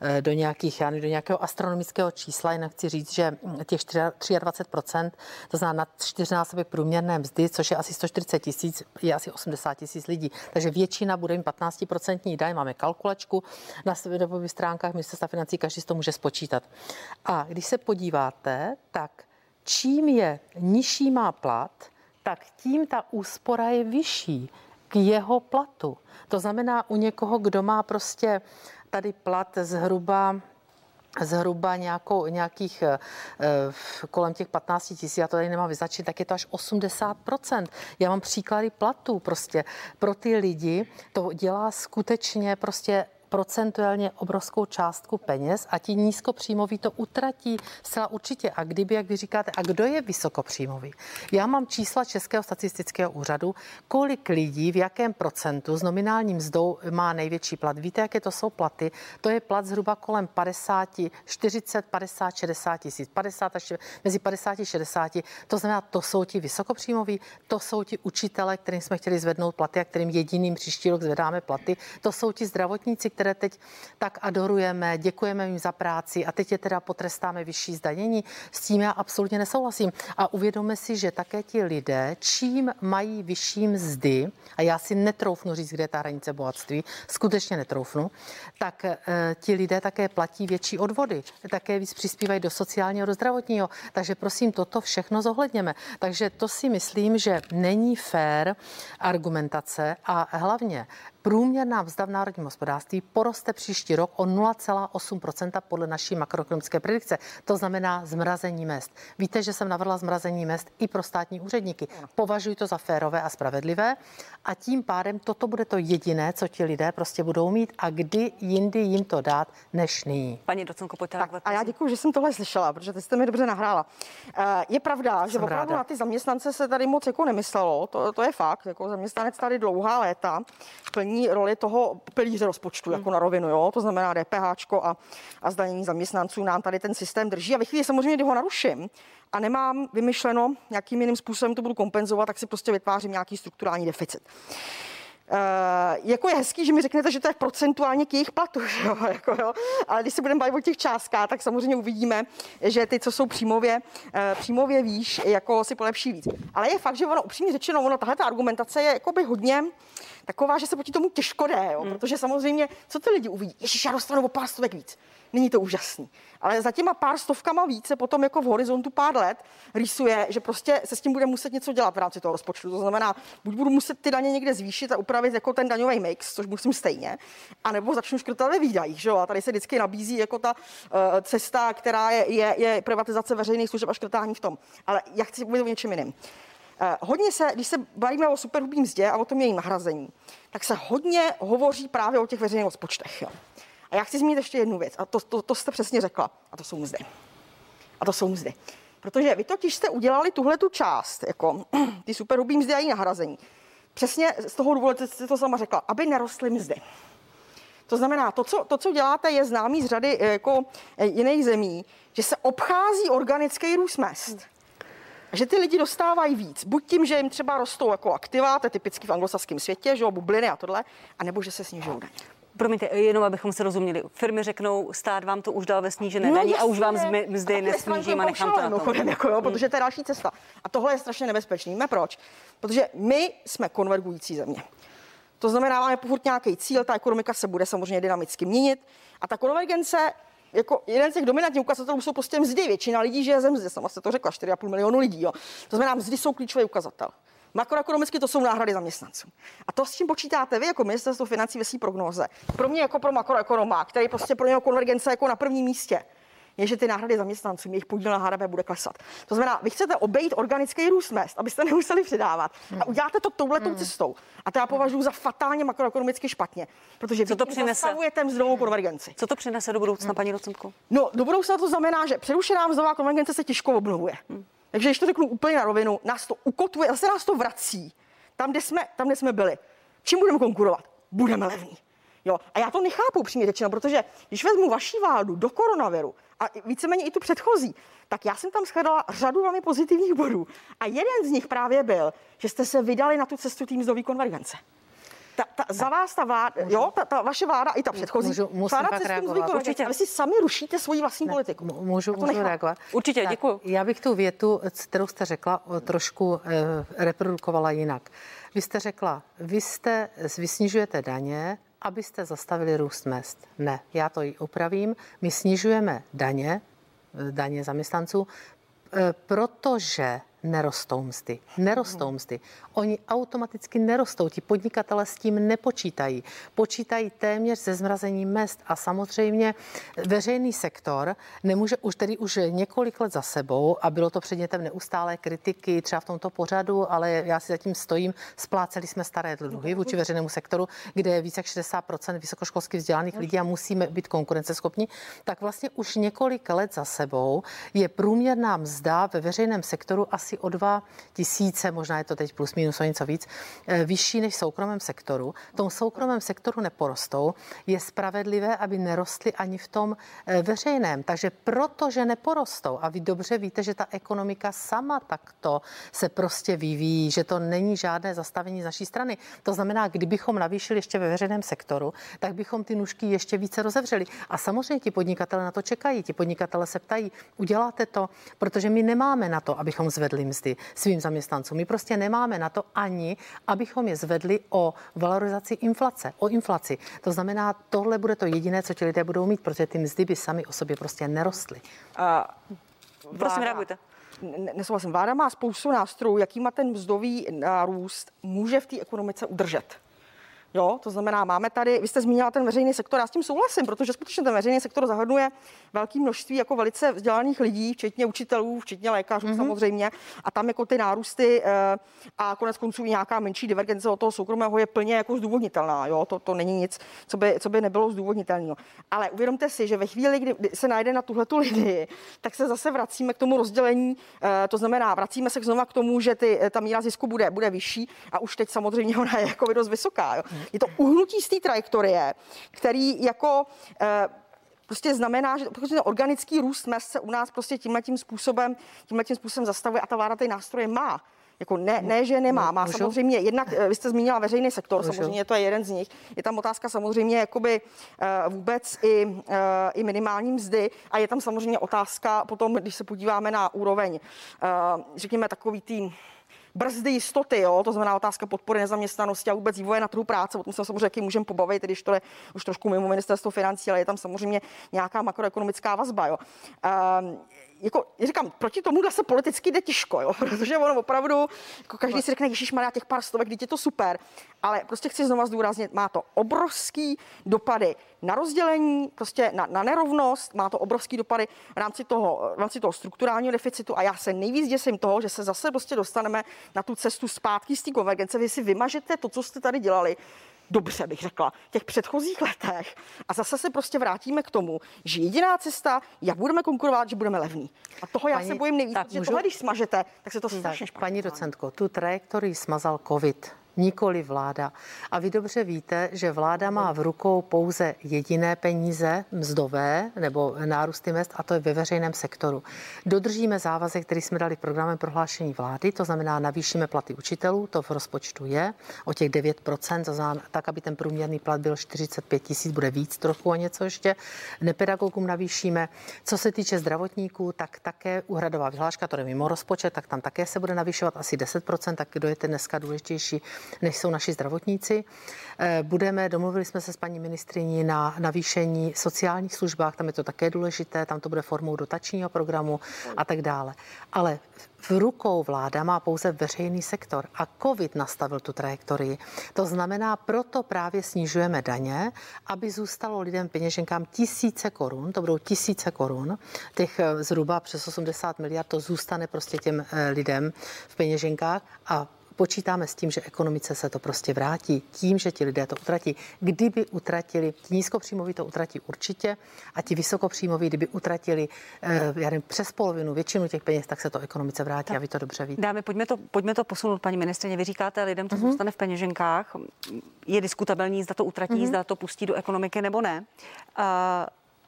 eh, do nějakých, já do nějakého astronomického čísla. Jinak chci říct, že těch 23%, to znamená na čtyřnásobek průměrné mzdy, což je asi 140 tisíc, je asi 80 tisíc lidí. Takže většina bude mít 15% daň. Máme kalkulačku na webových stránkách ministerstva financí, každý si to může spočítat. A když se podíváte, tak čím je nižší má plat, tak tím ta úspora je vyšší k jeho platu. To znamená u někoho, kdo má prostě tady plat zhruba zhruba nějakou, nějakých eh, kolem těch 15 tisíc, já to tady nemám vyznačit, tak je to až 80%. Já mám příklady platů prostě. Pro ty lidi to dělá skutečně prostě procentuálně obrovskou částku peněz a ti nízkopříjmoví to utratí zcela určitě. A kdyby, jak vy říkáte, a kdo je vysokopříjmový? Já mám čísla Českého statistického úřadu, kolik lidí v jakém procentu s nominálním mzdou má největší plat. Víte, jaké to jsou platy? To je plat zhruba kolem 50, 40, 50, 60 tisíc. 50 až mezi 50 a 60. To znamená, to jsou ti vysokopříjmoví, to jsou ti učitele, kterým jsme chtěli zvednout platy a kterým jediným příští rok zvedáme platy. To jsou ti zdravotníci, které které teď tak adorujeme, děkujeme jim za práci a teď je teda potrestáme vyšší zdanění. S tím já absolutně nesouhlasím. A uvědomme si, že také ti lidé, čím mají vyšší mzdy, a já si netroufnu říct, kde je ta hranice bohatství, skutečně netroufnu, tak e, ti lidé také platí větší odvody, také víc přispívají do sociálního, do zdravotního. Takže prosím, toto všechno zohledněme. Takže to si myslím, že není fér argumentace a hlavně průměrná mzda v národním hospodářství poroste příští rok o 0,8% podle naší makroekonomické predikce. To znamená zmrazení mest. Víte, že jsem navrhla zmrazení mest i pro státní úředníky. Považuji to za férové a spravedlivé a tím pádem toto bude to jediné, co ti lidé prostě budou mít a kdy jindy jim to dát, než nyní. Paní Docenko, pojďte tak, A já děkuji, že jsem tohle slyšela, protože ty jste mi dobře nahrála. Eh, je pravda, jsem že opravdu ráda. na ty zaměstnance se tady moc jako nemyslelo, to, to je fakt, jako zaměstnanec tady dlouhá léta plní plní roli toho pilíře rozpočtu, jako na rovinu, jo? to znamená DPH a, a zdanění zaměstnanců nám tady ten systém drží. A ve chvíli samozřejmě, kdy ho naruším a nemám vymyšleno, jakým jiným způsobem to budu kompenzovat, tak si prostě vytvářím nějaký strukturální deficit. Uh, jako je hezký, že mi řeknete, že to je procentuálně k jejich platu, že jo? Jako, jo? ale když se budeme bavit o těch částkách, tak samozřejmě uvidíme, že ty, co jsou přímově, uh, přímově výš, jako si polepší víc. Ale je fakt, že ono upřímně řečeno, ono tahle ta argumentace je jakoby hodně taková, že se proti tomu těžko jde, jo? Hmm. protože samozřejmě, co ty lidi uvidí? Ježiš, já dostanu o pár stovek víc. Není to úžasný. Ale za těma pár stovkama více potom jako v horizontu pár let rýsuje, že prostě se s tím bude muset něco dělat v rámci toho rozpočtu. To znamená, buď budu muset ty daně někde zvýšit a upravit jako ten daňový mix, což musím stejně, anebo začnu škrtat ve výdajích. Že jo? A tady se vždycky nabízí jako ta uh, cesta, která je, je, je privatizace veřejných služeb a škrtání v tom. Ale já chci mluvit o něčem jiném. Uh, hodně se, když se bavíme o superhrubým mzdě a o tom jejím nahrazení, tak se hodně hovoří právě o těch veřejných rozpočtech. Jo. A já chci zmínit ještě jednu věc, a to, to, to jste přesně řekla, a to jsou mzdy. A to jsou mzdy. Protože vy totiž jste udělali tuhle tu část, jako ty superhrubý mzdy a její nahrazení. Přesně z toho důvodu jste to sama řekla, aby nerostly mzdy. To znamená, to co, to, co děláte, je známý z řady eh, jako eh, jiných zemí, že se obchází organický růst mest. Že ty lidi dostávají víc. Buď tím, že jim třeba rostou jako aktiva, to je typicky v anglosaském světě, že jo, bubliny a tohle, anebo že se snižují daně. Promiňte, jenom abychom se rozuměli. Firmy řeknou, stát vám to už dal ve snížené no, daní a už vám zmy, mzdy nesnížím a nechám to na tom. Jako jo, protože to je další cesta. A tohle je strašně nebezpečný. Víme proč? Protože my jsme konvergující země. To znamená, máme pořád nějaký cíl, ta ekonomika se bude samozřejmě dynamicky měnit a ta konvergence jako jeden z těch dominantních ukazatelů jsou prostě mzdy. Většina lidí žije ze mzdy, sama se to řekla, 4,5 milionu lidí. Jo. To znamená, mzdy jsou klíčový ukazatel. Makroekonomicky to jsou náhrady zaměstnanců. A to, s čím počítáte vy jako ministerstvo financí ve své prognoze, pro mě jako pro makroekonoma, který prostě pro něho konvergence jako na prvním místě, je, že ty náhrady zaměstnanců, jejich podíl na HDP bude klesat. To znamená, vy chcete obejít organický růst mest, abyste nemuseli přidávat. A uděláte to touhletou hmm. cestou. A to já považuji za fatálně makroekonomicky špatně, protože Co to přinese? zastavujete mzdovou konvergenci. Co to přinese do budoucna, hmm. paní Docentko? No, do budoucna to znamená, že přerušená mzdová konvergence se těžko obnovuje. Hmm. Takže když to řeknu úplně na rovinu, nás to ukotuje, zase nás to vrací tam, kde jsme, tam, kde jsme byli. Čím budeme konkurovat? Budeme levní. Jo, a já to nechápu přímě řečeno, protože když vezmu vaší vládu do koronaviru a víceméně i tu předchozí, tak já jsem tam shledala řadu velmi pozitivních bodů. A jeden z nich právě byl, že jste se vydali na tu cestu tým zdový konvergence. Ta, ta, za vás ta vláda, můžu? jo, ta, ta vaše vláda i ta předchozí, můžu, musím vláda pak reagovat. Určitě. Vy si sami rušíte svoji vlastní ne, politiku. Můžu, můžu reagovat. Určitě, děkuji. Já bych tu větu, kterou jste řekla, trošku eh, reprodukovala jinak. Vy jste řekla, vy, jste, vy snižujete daně, abyste zastavili růst mest. Ne, já to i upravím. My snižujeme daně, daně zaměstnanců, eh, protože nerostou mzdy. Nerostou mzdy. Oni automaticky nerostou. Ti podnikatele s tím nepočítají. Počítají téměř se zmrazením mest a samozřejmě veřejný sektor nemůže už tedy už několik let za sebou a bylo to předmětem neustálé kritiky třeba v tomto pořadu, ale já si zatím stojím, spláceli jsme staré dluhy vůči veřejnému sektoru, kde je více jak 60% vysokoškolsky vzdělaných lidí a musíme být konkurenceschopní, tak vlastně už několik let za sebou je průměrná mzda ve veřejném sektoru asi o 2 tisíce, možná je to teď plus minus o něco víc, eh, vyšší než v soukromém sektoru. V tom soukromém sektoru neporostou. Je spravedlivé, aby nerostly ani v tom eh, veřejném. Takže protože neporostou, a vy dobře víte, že ta ekonomika sama takto se prostě vyvíjí, že to není žádné zastavení z naší strany. To znamená, kdybychom navýšili ještě ve veřejném sektoru, tak bychom ty nůžky ještě více rozevřeli. A samozřejmě ti podnikatele na to čekají. Ti podnikatele se ptají, uděláte to, protože my nemáme na to, abychom zvedli mzdy svým zaměstnancům. My prostě nemáme na to ani, abychom je zvedli o valorizaci inflace, o inflaci. To znamená, tohle bude to jediné, co ti lidé budou mít, protože ty mzdy by sami o sobě prostě nerostly. Uh, Prosím, reagujte nesouhlasím. Vláda má spoustu nástrojů, jaký má ten mzdový nárůst může v té ekonomice udržet. Jo, to znamená, máme tady, vy jste zmínila ten veřejný sektor, já s tím souhlasím, protože skutečně ten veřejný sektor zahrnuje velké množství jako velice vzdělaných lidí, včetně učitelů, včetně lékařů mm-hmm. samozřejmě, a tam jako ty nárůsty e, a konec konců i nějaká menší divergence od toho soukromého je plně jako zdůvodnitelná. Jo, to, to není nic, co by, co by nebylo zdůvodnitelného. Ale uvědomte si, že ve chvíli, kdy se najde na tuhle tu linii, tak se zase vracíme k tomu rozdělení, e, to znamená, vracíme se znova k tomu, že ty, ta míra zisku bude, bude vyšší a už teď samozřejmě ona je jako dost vysoká. Jo. Je to uhnutí z té trajektorie, který jako eh, prostě znamená, že protože ten organický růst mest se u nás prostě tímhle tím způsobem, tímhle tím způsobem zastavuje a ta vláda ty nástroje má. Jako ne, ne, že nemá. Má Můžu? samozřejmě, jednak eh, vy jste zmínila veřejný sektor, Můžu? samozřejmě to je jeden z nich. Je tam otázka samozřejmě jakoby uh, vůbec i, uh, i minimální mzdy a je tam samozřejmě otázka potom, když se podíváme na úroveň, uh, řekněme takový tým brzdy jistoty, jo? to znamená otázka podpory nezaměstnanosti a vůbec vývoje na trhu práce. O tom se samozřejmě můžeme pobavit, když to je už trošku mimo ministerstvo financí, ale je tam samozřejmě nějaká makroekonomická vazba. Jo? Um, jako, říkám, proti tomu se politicky jde těžko, jo? protože ono opravdu, jako každý si řekne, Ježíš má těch pár stovek, když je to super, ale prostě chci znova zdůraznit, má to obrovský dopady na rozdělení, prostě na, na nerovnost, má to obrovský dopady v rámci toho, v rámci toho strukturálního deficitu a já se nejvíc děsím toho, že se zase prostě dostaneme na tu cestu zpátky z té konvergence, vy si vymažete to, co jste tady dělali, dobře, bych řekla, v těch předchozích letech. A zase se prostě vrátíme k tomu, že jediná cesta, jak budeme konkurovat, že budeme levní. A toho já paní, se bojím nejvíc, protože můžu... tohle, když smažete, tak se to strašně špatně. Paní docentko, tu trajektorii smazal COVID nikoli vláda. A vy dobře víte, že vláda má v rukou pouze jediné peníze, mzdové nebo nárůsty mest, a to je ve veřejném sektoru. Dodržíme závazek, který jsme dali programem prohlášení vlády, to znamená navýšíme platy učitelů, to v rozpočtu je, o těch 9%, to znamená, tak, aby ten průměrný plat byl 45 tisíc, bude víc trochu a něco ještě. Nepedagogům navýšíme. Co se týče zdravotníků, tak také úhradová vyhláška, to je mimo rozpočet, tak tam také se bude navyšovat asi 10%, tak kdo je ten dneska důležitější, než jsou naši zdravotníci. Eh, budeme, domluvili jsme se s paní ministriní na navýšení sociálních službách, tam je to také důležité, tam to bude formou dotačního programu a tak dále. Ale v rukou vláda má pouze veřejný sektor a COVID nastavil tu trajektorii. To znamená, proto právě snižujeme daně, aby zůstalo lidem peněženkám tisíce korun, to budou tisíce korun, těch eh, zhruba přes 80 miliard, to zůstane prostě těm eh, lidem v peněženkách a počítáme s tím, že ekonomice se to prostě vrátí, tím, že ti lidé to utratí. Kdyby utratili, ti nízkopříjmoví to utratí určitě a ti vysokopříjmoví, kdyby utratili eh, já nevím, přes polovinu, většinu těch peněz, tak se to ekonomice vrátí tak. a vy to dobře víte. Dámy, pojďme to, pojďme to posunout, paní ministrině. Vy říkáte lidem, to uh-huh. zůstane v peněženkách. Je diskutabilní, zda to utratí, uh-huh. zda to pustí do ekonomiky nebo ne. Uh,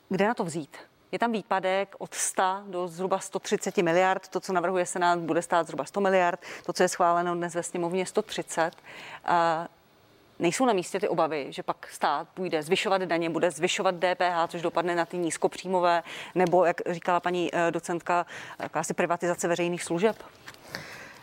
kde na to vzít? Je tam výpadek od 100 do zhruba 130 miliard. To, co navrhuje Senát, bude stát zhruba 100 miliard. To, co je schváleno dnes ve sněmovně, 130. A nejsou na místě ty obavy, že pak stát půjde zvyšovat daně, bude zvyšovat DPH, což dopadne na ty nízkopříjmové, nebo, jak říkala paní eh, docentka, jakási privatizace veřejných služeb?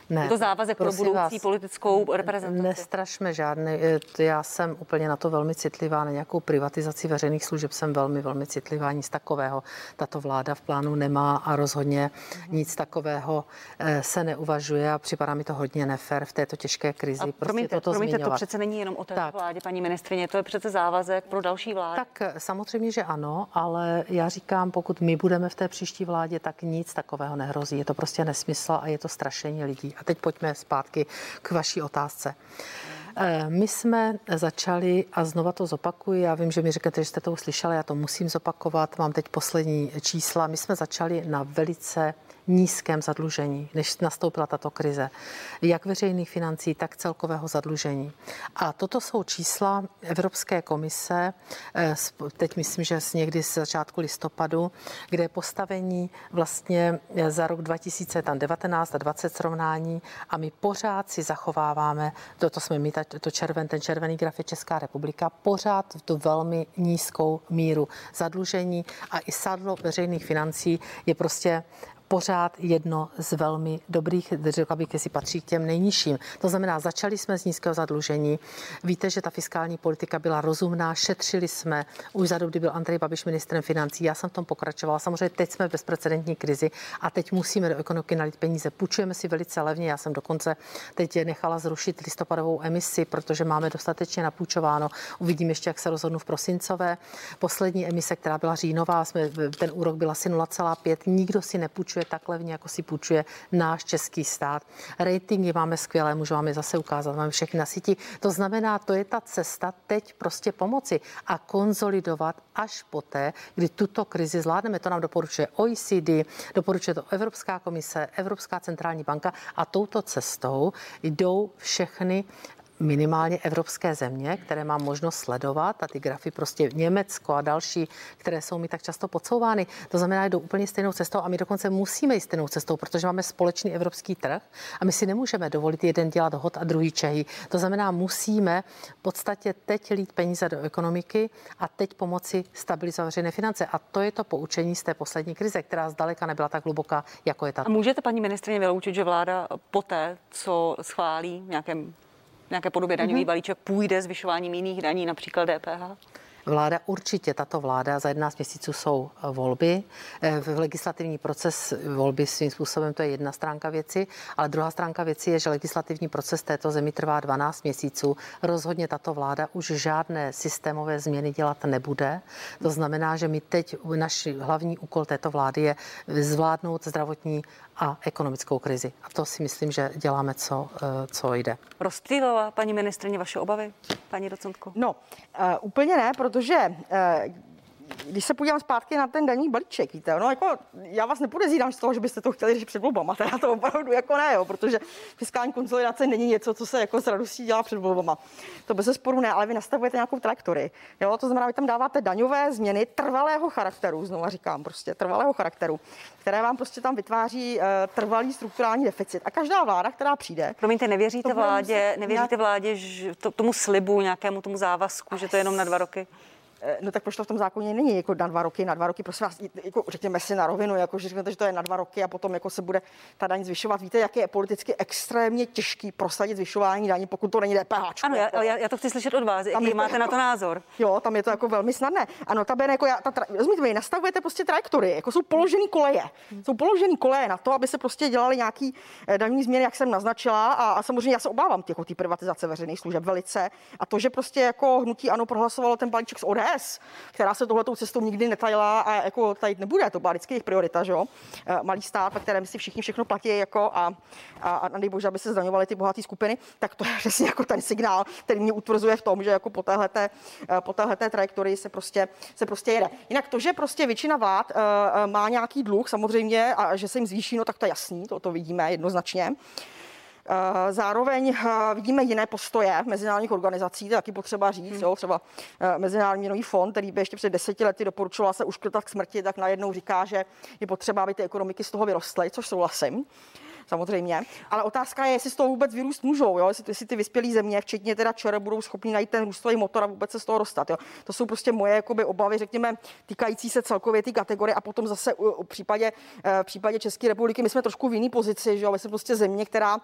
Ne, je to závazek pro budoucí vás, politickou reprezentaci? Nestrašme žádný. Eh, já jsem úplně na to velmi citlivá, na nějakou privatizaci veřejných služeb jsem velmi, velmi citlivá. Nic takového tato vláda v plánu nemá a rozhodně mm. nic takového eh, se neuvažuje a připadá mi to hodně nefér v této těžké krizi. A prostě promiňte, toto promiňte to přece není jenom o té tak. vládě, paní ministrině, to je přece závazek pro další vlády. Tak eh, samozřejmě, že ano, ale já říkám, pokud my budeme v té příští vládě, tak nic takového nehrozí. Je to prostě nesmysl a je to strašení lidí. A teď pojďme zpátky k vaší otázce. Eh, my jsme začali, a znova to zopakuji, já vím, že mi řeknete, že jste to uslyšeli, já to musím zopakovat, mám teď poslední čísla. My jsme začali na velice nízkém zadlužení, než nastoupila tato krize, jak veřejných financí, tak celkového zadlužení. A toto jsou čísla Evropské komise, eh, teď myslím, že někdy z začátku listopadu, kde je postavení vlastně eh, za rok 2019 a 20 srovnání. A my pořád si zachováváme, toto jsme my, to červen, ten červený graf je Česká republika, pořád v tu velmi nízkou míru zadlužení. A i sadlo veřejných financí je prostě pořád jedno z velmi dobrých, řekla bych, jestli patří k těm nejnižším. To znamená, začali jsme z nízkého zadlužení. Víte, že ta fiskální politika byla rozumná, šetřili jsme už za dobu, kdy byl Andrej Babiš ministrem financí. Já jsem v tom pokračovala. Samozřejmě teď jsme v bezprecedentní krizi a teď musíme do ekonomiky nalít peníze. Půjčujeme si velice levně. Já jsem dokonce teď nechala zrušit listopadovou emisi, protože máme dostatečně napůjčováno. Uvidím ještě, jak se rozhodnu v prosincové. Poslední emise, která byla říjnová, jsme, ten úrok byl asi 0,5. Nikdo si nepůjčuje půjčuje tak levně, jako si půjčuje náš český stát. Ratingy máme skvělé, můžu vám je zase ukázat, máme všechny na síti. To znamená, to je ta cesta teď prostě pomoci a konzolidovat až poté, kdy tuto krizi zvládneme. To nám doporučuje OECD, doporučuje to Evropská komise, Evropská centrální banka a touto cestou jdou všechny minimálně evropské země, které mám možnost sledovat a ty grafy prostě Německo a další, které jsou mi tak často podsouvány. To znamená, jdou úplně stejnou cestou a my dokonce musíme jít stejnou cestou, protože máme společný evropský trh a my si nemůžeme dovolit jeden dělat hod a druhý Čehy. To znamená, musíme v podstatě teď lít peníze do ekonomiky a teď pomoci stabilizovat veřejné finance. A to je to poučení z té poslední krize, která zdaleka nebyla tak hluboká, jako je ta. A můžete, paní ministrině, vyloučit, že vláda poté, co schválí nějakém nějaké podobě daňový mm-hmm. balíček půjde zvyšováním jiných daní, například DPH? Vláda určitě, tato vláda, za 11 měsíců jsou eh, volby. Eh, v legislativní proces volby svým způsobem to je jedna stránka věci, ale druhá stránka věci je, že legislativní proces této zemi trvá 12 měsíců. Rozhodně tato vláda už žádné systémové změny dělat nebude. To znamená, že my teď, náš hlavní úkol této vlády je zvládnout zdravotní a ekonomickou krizi. A to si myslím, že děláme, co, eh, co jde. Rozptýlila paní ministrině vaše obavy, paní docentko? No, uh, úplně ne, protože uh, když se podívám zpátky na ten daní balíček, víte, no jako já vás nepodezírám z toho, že byste to chtěli řešit před volbama, teda to opravdu jako ne, jo, protože fiskální konsolidace není něco, co se jako s radostí dělá před volbama. To bez sporu ne, ale vy nastavujete nějakou trajektorii. Jo, to znamená, vy tam dáváte daňové změny trvalého charakteru, znovu říkám, prostě trvalého charakteru, které vám prostě tam vytváří uh, trvalý strukturální deficit. A každá vláda, která přijde. Promiňte, nevěříte vládě, nevěříte vládě že to, tomu slibu, nějakému tomu závazku, že to je jenom na dva roky? Eh, no tak proč to v tom zákoně není jako na dva roky, na dva roky, prosím vás, jako řekněme si na rovinu, jako že řeknete, že to je na dva roky a potom jako se bude ta daň zvyšovat. Víte, jak je politicky extrémně těžký prosadit zvyšování daní, pokud to není DPH. Ano, já, já, já, to chci slyšet od vás. Jaký máte to, na to názor? Jo, tam je to jako velmi snadné. Ano, ta jako já, ta, tra, rozumíte, vy nastavujete prostě trajektory, jako jsou položený koleje. Jsou položený koleje na to, aby se prostě dělali nějaký eh, daní změny, jak jsem naznačila. A, a samozřejmě já se obávám těch ty privatizace veřejných služeb velice. A to, že prostě jako hnutí ano prohlasovalo ten balíček z ODS, která se tohletou cestou nikdy netajila a jako tady nebude, to byla vždycky jejich priorita, že jo? Eh, malý stát, ve kterém si všichni všechno platí jako a, a, a nejbože, aby se zdaňovaly ty bohaté skupiny, tak to je přesně jako ten signál, který mě utvrzuje v tom, že jako po téhleté, eh, po téhleté trajektorii se prostě, se prostě jede. Jinak to, že prostě většina vlád uh, má nějaký dluh samozřejmě a že se jim zvýší, no tak to je jasný, to, to vidíme jednoznačně. Eh, zároveň eh, vidíme jiné postoje mezinárodních organizací, to je taky potřeba říct, hmm. jo, třeba eh, Mezinárodní měnový fond, který by ještě před deseti lety doporučoval se uškrtat k smrti, tak najednou říká, že je potřeba, aby ty ekonomiky z toho vyrostly, což souhlasím samozřejmě. Ale otázka je, jestli z toho vůbec vyrůst můžou, jo? Jestli, jestli ty vyspělé země, včetně teda ČR, budou schopni najít ten růstový motor a vůbec se z toho dostat. Jo? To jsou prostě moje jakoby, obavy, řekněme, týkající se celkově ty kategorie a potom zase u, u případě, v případě České republiky my jsme trošku v jiné pozici, že jo? My jsme prostě země, která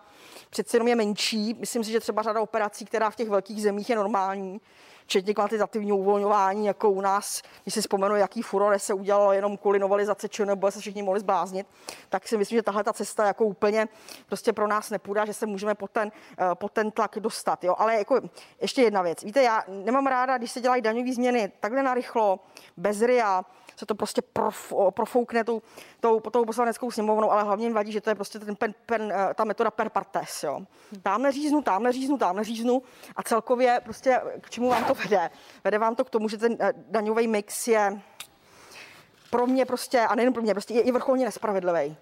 přece jenom je menší. Myslím si, že třeba řada operací, která v těch velkých zemích je normální, včetně kvantitativního uvolňování, jako u nás, když si vzpomenu, jaký furore se udělalo jenom kvůli novelizace nebo se všichni mohli zbláznit, tak si myslím, že tahle ta cesta jako úplně prostě pro nás nepůjde, že se můžeme po ten, eh, po ten tlak dostat. Jo? Ale jako ještě jedna věc. Víte, já nemám ráda, když se dělají daňové změny takhle narychlo, bez RIA, se to prostě prof, profoukne tou, tou, tou poslaneckou sněmovnou, ale hlavně vadí, že to je prostě ten pen, pen, eh, ta metoda per partes. Jo. Tamhle říznu, tamhle říznu, tamhle říznu a celkově prostě k čemu vám to vede? Vede vám to k tomu, že ten eh, daňový mix je pro mě prostě, a nejen pro mě, prostě je, je vrcholně nespravedlivý.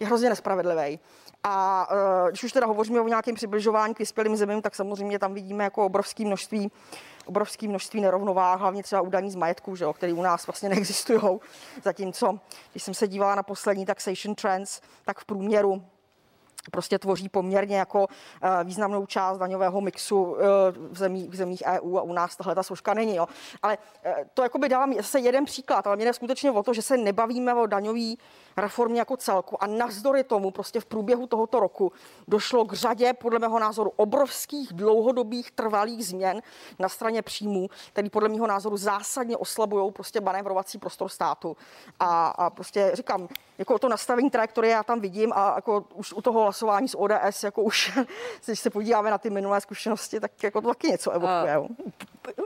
Je hrozně nespravedlivý. A uh, když už teda hovoříme o nějakém přibližování k vyspělým zemím, tak samozřejmě tam vidíme jako obrovské množství obrovské množství nerovnováh, hlavně třeba údaní z majetku, že jo, který u nás vlastně neexistují. Zatímco, když jsem se dívala na poslední taxation trends, tak v průměru prostě tvoří poměrně jako eh, významnou část daňového mixu eh, v zemích, v zemích EU a u nás tahle ta složka není. Jo. Ale eh, to jako by dávám zase jeden příklad, ale mě jde skutečně o to, že se nebavíme o daňový reformě jako celku a navzdory tomu prostě v průběhu tohoto roku došlo k řadě, podle mého názoru, obrovských dlouhodobých trvalých změn na straně příjmů, které podle mého názoru zásadně oslabují prostě manévrovací prostor státu. A, a prostě říkám, jako to nastavení trajektorie já tam vidím a jako už u toho hlasování s ODS, jako už, když se podíváme na ty minulé zkušenosti, tak jako to taky něco evokuje.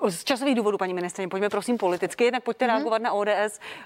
Z časových důvodů, paní ministrině, pojďme prosím politicky, jednak pojďte mm-hmm. reagovat na ODS.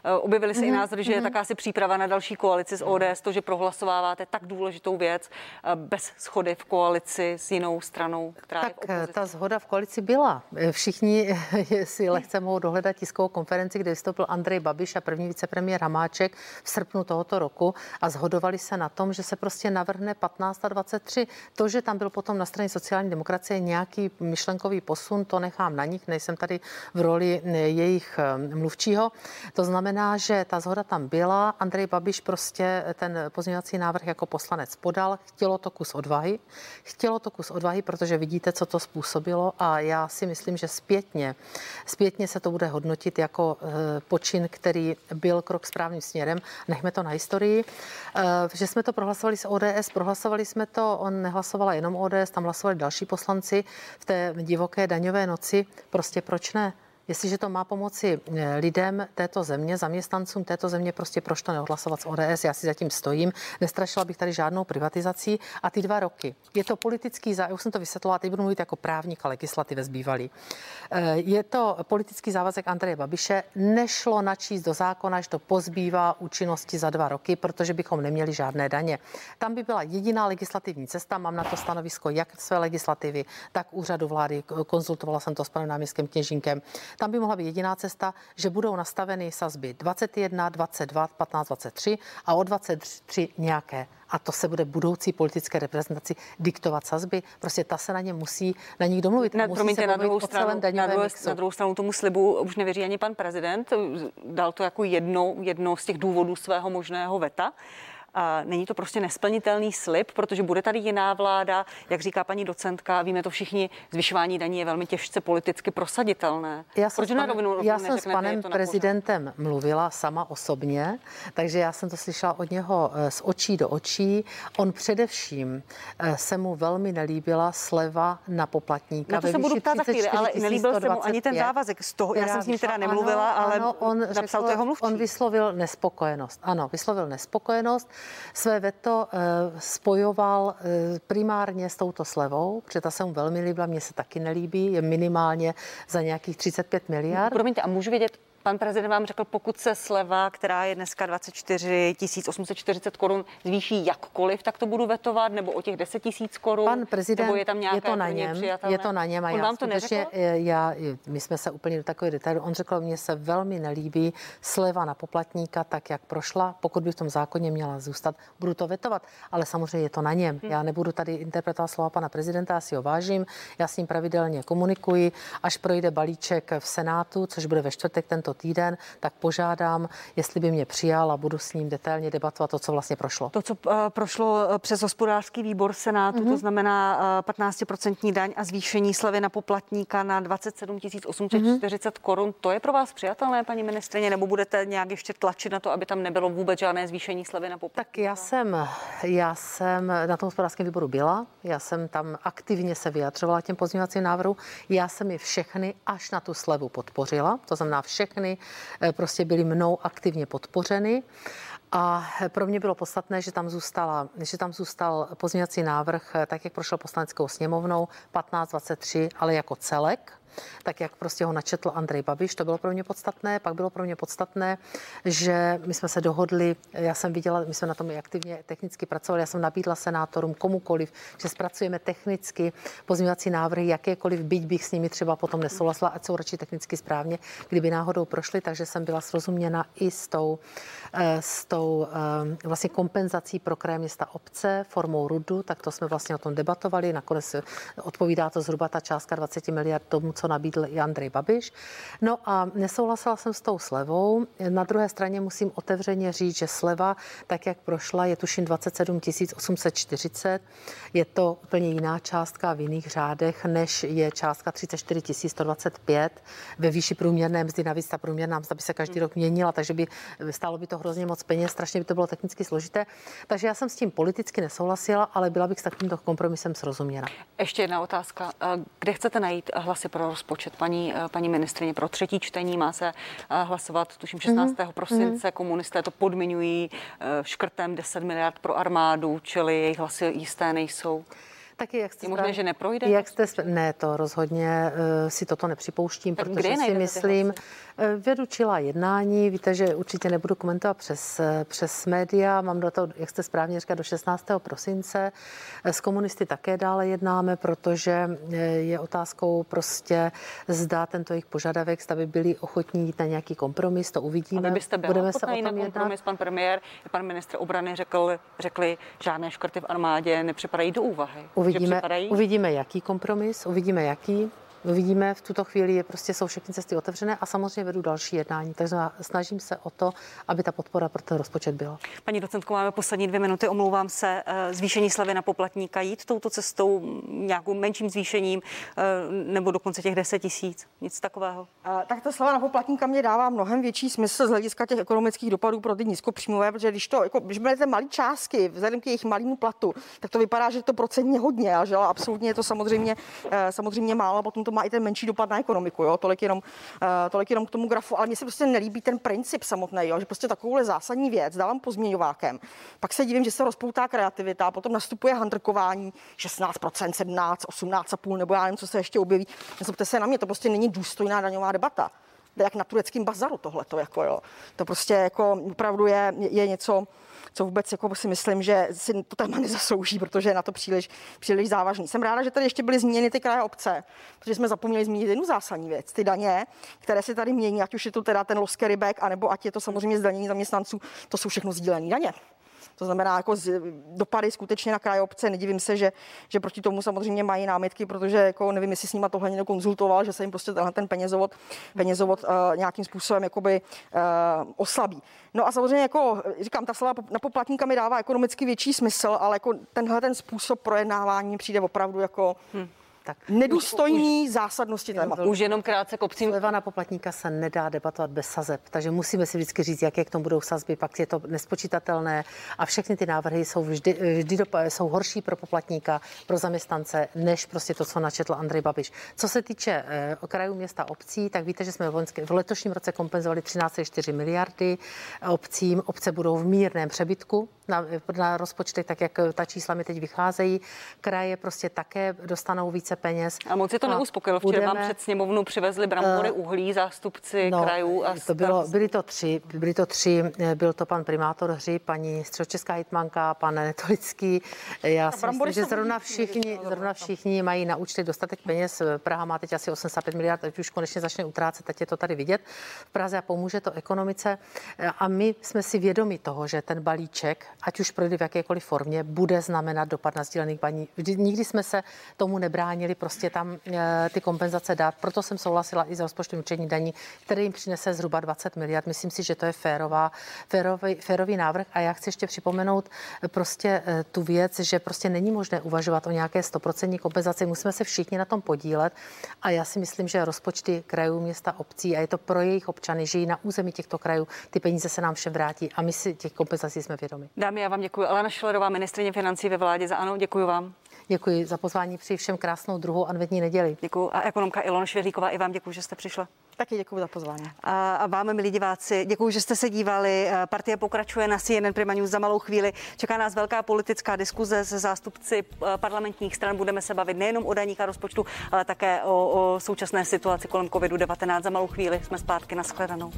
Eh, objevily se mm-hmm. i mhm. názory, že mm-hmm. je mhm. taká si příprava na další koalici s ODS, to, že prohlasováváte tak důležitou věc eh, bez schody v koalici s jinou stranou, která tak je v ta zhoda v koalici byla. Všichni si lehce mohou dohledat tiskovou konferenci, kde vystoupil Andrej Babiš a první vicepremiér Hamáček v srpnu tohoto roku a zhodovali se na tom, že se prostě navrhne 15 a 23. To, že tam byl potom na straně sociální demokracie nějaký myšlenkový posun, to nechám na nich, nejsem tady v roli jejich eh, mluvčího. To znamená, že ta zhoda tam byla. Andrej Babiš prostě ten pozměňovací návrh jako poslanec podal. Chtělo to kus odvahy. Chtělo to kus odvahy, protože vidíte, co to způsobilo a já si myslím, že zpětně, zpětně se to bude hodnotit jako eh, počin, který byl krok správným směrem. Nechme to na historii. Eh, že jsme to prohlasovali s ODS, prohlasovali jsme to, on nehlasovala jenom ODS, tam hlasovali další poslanci v té divoké daňové noci. Prostě proč ne? Jestliže to má pomoci eh, lidem této země, zaměstnancům této země, prostě proč to neodhlasovat z ODS, já si zatím stojím. Nestrašila bych tady žádnou privatizací. A ty dva roky, je to politický závazek, už jsem to vysvětlila, teď budu mluvit jako právník a legislativec zbývalý. Eh, je to politický závazek Andreje Babiše, nešlo načíst do zákona, že to pozbývá účinnosti za dva roky, protože bychom neměli žádné daně. Tam by byla jediná legislativní cesta, mám na to stanovisko jak své legislativy, tak úřadu vlády, konzultovala jsem to s panem náměstkem Kněžínkem Tam by mohla být jediná cesta, že budou nastaveny sazby 21, 22, 15, 23 a o 23 nějaké a to se bude budoucí politické reprezentaci diktovat sazby. Prostě ta se na ně musí na nich domluvit. Na, musí promiňte, se na druhou, stranu, na, druhé, mixu. na druhou stranu tomu slibu už nevěří ani pan prezident. Dal to jako jedno, jedno z těch důvodů svého možného veta. A není to prostě nesplnitelný slib, protože bude tady jiná vláda, jak říká paní docentka, víme to všichni, zvyšování daní je velmi těžce politicky prosaditelné. Já jsem Proč s panem, rovinu, já jsem s panem prezidentem mluvila sama osobně, takže já jsem to slyšela od něho eh, z očí do očí. On především eh, se mu velmi nelíbila sleva na poplatníka. Na to se budu ptát za chvíli, ale nelíbil se mu ani ten závazek z toho. Já, já jsem s ním teda nemluvila, ano, ale ano, on napsal řekl, to jeho mluvčí. On vyslovil nespokojenost. Ano, vyslovil nespokojenost své veto eh, spojoval eh, primárně s touto slevou, protože ta se mu velmi líbila, mně se taky nelíbí, je minimálně za nějakých 35 miliard. Promiňte, a můžu vědět, Pan prezident vám řekl, pokud se sleva, která je dneska 24 840 korun, zvýší jakkoliv, tak to budu vetovat, nebo o těch 10 tisíc korun? Pan prezident, nebo je, tam je to na něm, je to na něm a On já vám to neřekl? Já, my jsme se úplně do takového detailu, on řekl, mně se velmi nelíbí sleva na poplatníka, tak jak prošla, pokud by v tom zákoně měla zůstat, budu to vetovat, ale samozřejmě je to na něm. Hmm. Já nebudu tady interpretovat slova pana prezidenta, já si ho vážím, já s ním pravidelně komunikuji, až projde balíček v Senátu, což bude ve čtvrtek tento týden, tak požádám, jestli by mě přijal a budu s ním detailně debatovat to, co vlastně prošlo. To, co uh, prošlo eh, přes hospodářský výbor Senátu, mm-hmm. to mhm. znamená uh, 15% daň a zvýšení slevy na poplatníka na 27 840 mm-hmm. korun, to je pro vás přijatelné, paní ministrině, nebo budete nějak ještě tlačit na to, aby tam nebylo vůbec žádné zvýšení slevy na poplatníka? Tak já jsem, já jsem na tom hospodářském výboru byla, já jsem tam aktivně se vyjadřovala těm pozměňovacím návrhu, já jsem je všechny až na tu slevu podpořila, to znamená všechny Eh, prostě byly mnou aktivně podpořeny. A pro mě bylo podstatné, že tam, zůstala, že tam zůstal pozměňovací návrh, eh, tak jak prošel poslaneckou sněmovnou, 1523, ale jako celek tak jak prostě ho načetl Andrej Babiš, to bylo pro mě podstatné. Pak bylo pro mě podstatné, že my jsme se dohodli, já jsem viděla, my jsme na tom i aktivně technicky pracovali, já jsem nabídla senátorům komukoliv, že zpracujeme technicky pozměňovací návrhy, jakékoliv, byť bych s nimi třeba potom nesouhlasila, ať jsou radši technicky správně, kdyby náhodou prošly, takže jsem byla srozuměna i s tou, eh, s tou eh, vlastně kompenzací pro kraje města obce formou RUDu, tak to jsme vlastně o tom debatovali, nakonec odpovídá to zhruba ta částka 20 miliard tomu, co nabídl i Andrej Babiš. No a nesouhlasila jsem s tou slevou. Na druhé straně musím otevřeně říct, že sleva, tak jak prošla, je tuším 27 840. Je to úplně jiná částka v jiných řádech, než je částka 34 125 ve výši průměrné mzdy. Navíc ta průměrná mzda by se každý rok měnila, takže by stálo by to hrozně moc peněz, strašně by to bylo technicky složité. Takže já jsem s tím politicky nesouhlasila, ale byla bych s takovýmto kompromisem srozuměna. Ještě jedna otázka. Kde chcete najít hlasy pro rozpočet. Paní, eh, paní ministrině pro třetí čtení má se eh, hlasovat, tuším 16. Mm-hmm. prosince. Komunisté to podmiňují eh, škrtem 10 miliard pro armádu, čili jejich hlasy jisté nejsou. Taky jak jste je možné, že neprojde? Jak jste, ne, to rozhodně uh, si toto nepřipouštím, tak protože si myslím, uh, vedu čila jednání, víte, že určitě nebudu komentovat přes, uh, přes média, mám do toho, jak jste správně říkal, do 16. prosince. S komunisty také dále jednáme, protože je otázkou prostě zda tento jejich požadavek, zda by byli ochotní jít na nějaký kompromis, to uvidíme. Byste Budeme se o tom na kompromis, pan premiér, pan ministr obrany řekl, řekli, žádné škrty v armádě nepřipadají do úvahy. Uvidíme, uvidíme, jaký kompromis, uvidíme, jaký. Uvidíme, v tuto chvíli je prostě jsou všechny cesty otevřené a samozřejmě vedu další jednání. Takže snažím se o to, aby ta podpora pro ten rozpočet byla. Paní docentko, máme poslední dvě minuty. Omlouvám se. Eh, zvýšení slevy na poplatníka jít touto cestou nějakou menším zvýšením eh, nebo dokonce těch 10 tisíc. Nic takového. Tak ta sleva na poplatníka mě dává mnohem větší smysl z hlediska těch ekonomických dopadů pro ty nízkopříjmové, protože když to, jako, když ty malé částky vzhledem k jejich malému platu, tak to vypadá, že to procentně hodně, a že absolutně je to samozřejmě, eh, samozřejmě málo, potom to má i ten menší dopad na ekonomiku, jo? Tolik, jenom, uh, tolik jenom k tomu grafu, ale mně se prostě nelíbí ten princip samotný, jo? že prostě takovouhle zásadní věc dávám pozměňovákem. Pak se divím, že se rozpoutá kreativita potom nastupuje handrkování 16%, 17, 18,5 nebo já nevím, co se ještě objeví. Nezlobte se na mě, to prostě není důstojná daňová debata. jak na tureckém bazaru tohle to jako jo. To prostě jako opravdu je, je něco, co vůbec jako si myslím, že si to téma nezaslouží, protože je na to příliš, příliš závažný. Jsem ráda, že tady ještě byly změněny ty kraje obce, protože jsme zapomněli zmínit jednu zásadní věc. Ty daně, které se tady mění, ať už je to teda ten loské rybek, anebo ať je to samozřejmě zdanění zaměstnanců, to jsou všechno sdílené daně. To znamená, jako z, dopady skutečně na kraj obce. Nedivím se, že, že proti tomu samozřejmě mají námitky, protože jako nevím, jestli s nimi tohle někdo konzultoval, že se jim prostě tenhle ten penězovod, penězovod uh, nějakým způsobem jakoby, uh, oslabí. No a samozřejmě, jako říkám, ta slova na poplatníka mi dává ekonomicky větší smysl, ale jako tenhle ten způsob projednávání přijde opravdu jako hmm tak. Nedůstojný už, zásadnosti tématu. Už jenom krátce k obcím. Sleva na poplatníka se nedá debatovat bez sazeb, takže musíme si vždycky říct, jaké k tomu budou sazby, pak je to nespočítatelné a všechny ty návrhy jsou vždy, vždy do, jsou horší pro poplatníka, pro zaměstnance, než prostě to, co načetl Andrej Babiš. Co se týče eh, krajů města obcí, tak víte, že jsme v, v letošním roce kompenzovali 13,4 miliardy obcím. Obce budou v mírném přebytku na, na rozpočtech, tak jak ta čísla mi teď vycházejí. Kraje prostě také dostanou více peněz. A moc je to neuspokojilo. Včera budeme, vám před sněmovnu přivezli brambory uh, uhlí, zástupci no, krajů. A to bylo, byli to tři, byli to tři, byl to pan primátor Hři, paní středočeská hitmanka, pan Netolický. Já si myslím, že zrovna všichni, zrovna všichni mají na účtech dostatek peněz. Praha má teď asi 85 miliard, teď už konečně začne utrácet, teď je to tady vidět v Praze a pomůže to ekonomice. A my jsme si vědomi toho, že ten balíček, ať už projde v jakékoliv formě, bude znamenat dopad na sdílených paní. Nikdy jsme se tomu nebránili měli prostě tam eh, ty kompenzace dát. Proto jsem souhlasila i s rozpočtem učení daní, který jim přinese zhruba 20 miliard. Myslím si, že to je férová, férový, férový návrh. A já chci ještě připomenout eh, prostě eh, tu věc, že prostě není možné uvažovat o nějaké 100% kompenzaci. Musíme se všichni na tom podílet. A já si myslím, že rozpočty krajů, města, obcí a je to pro jejich občany, žijí na území těchto krajů, ty peníze se nám všem vrátí a my si těch kompenzací jsme vědomi. Dámy, já vám děkuji. Alena Šlerová, ministrině financí ve vládě za ANO, děkuji vám. Děkuji za pozvání, při všem krásnou druhou adventní neděli. Děkuji. A ekonomka Ilona Švěhlíková, i vám děkuji, že jste přišla. Taky děkuji za pozvání. A vám, milí diváci, děkuji, že jste se dívali. Partie pokračuje na CNN Prima News za malou chvíli. Čeká nás velká politická diskuze se zástupci eh, parlamentních stran. Budeme se bavit nejenom o daních a rozpočtu, ale také o, o současné situaci kolem COVID-19. Za malou chvíli jsme zpátky na shledanou.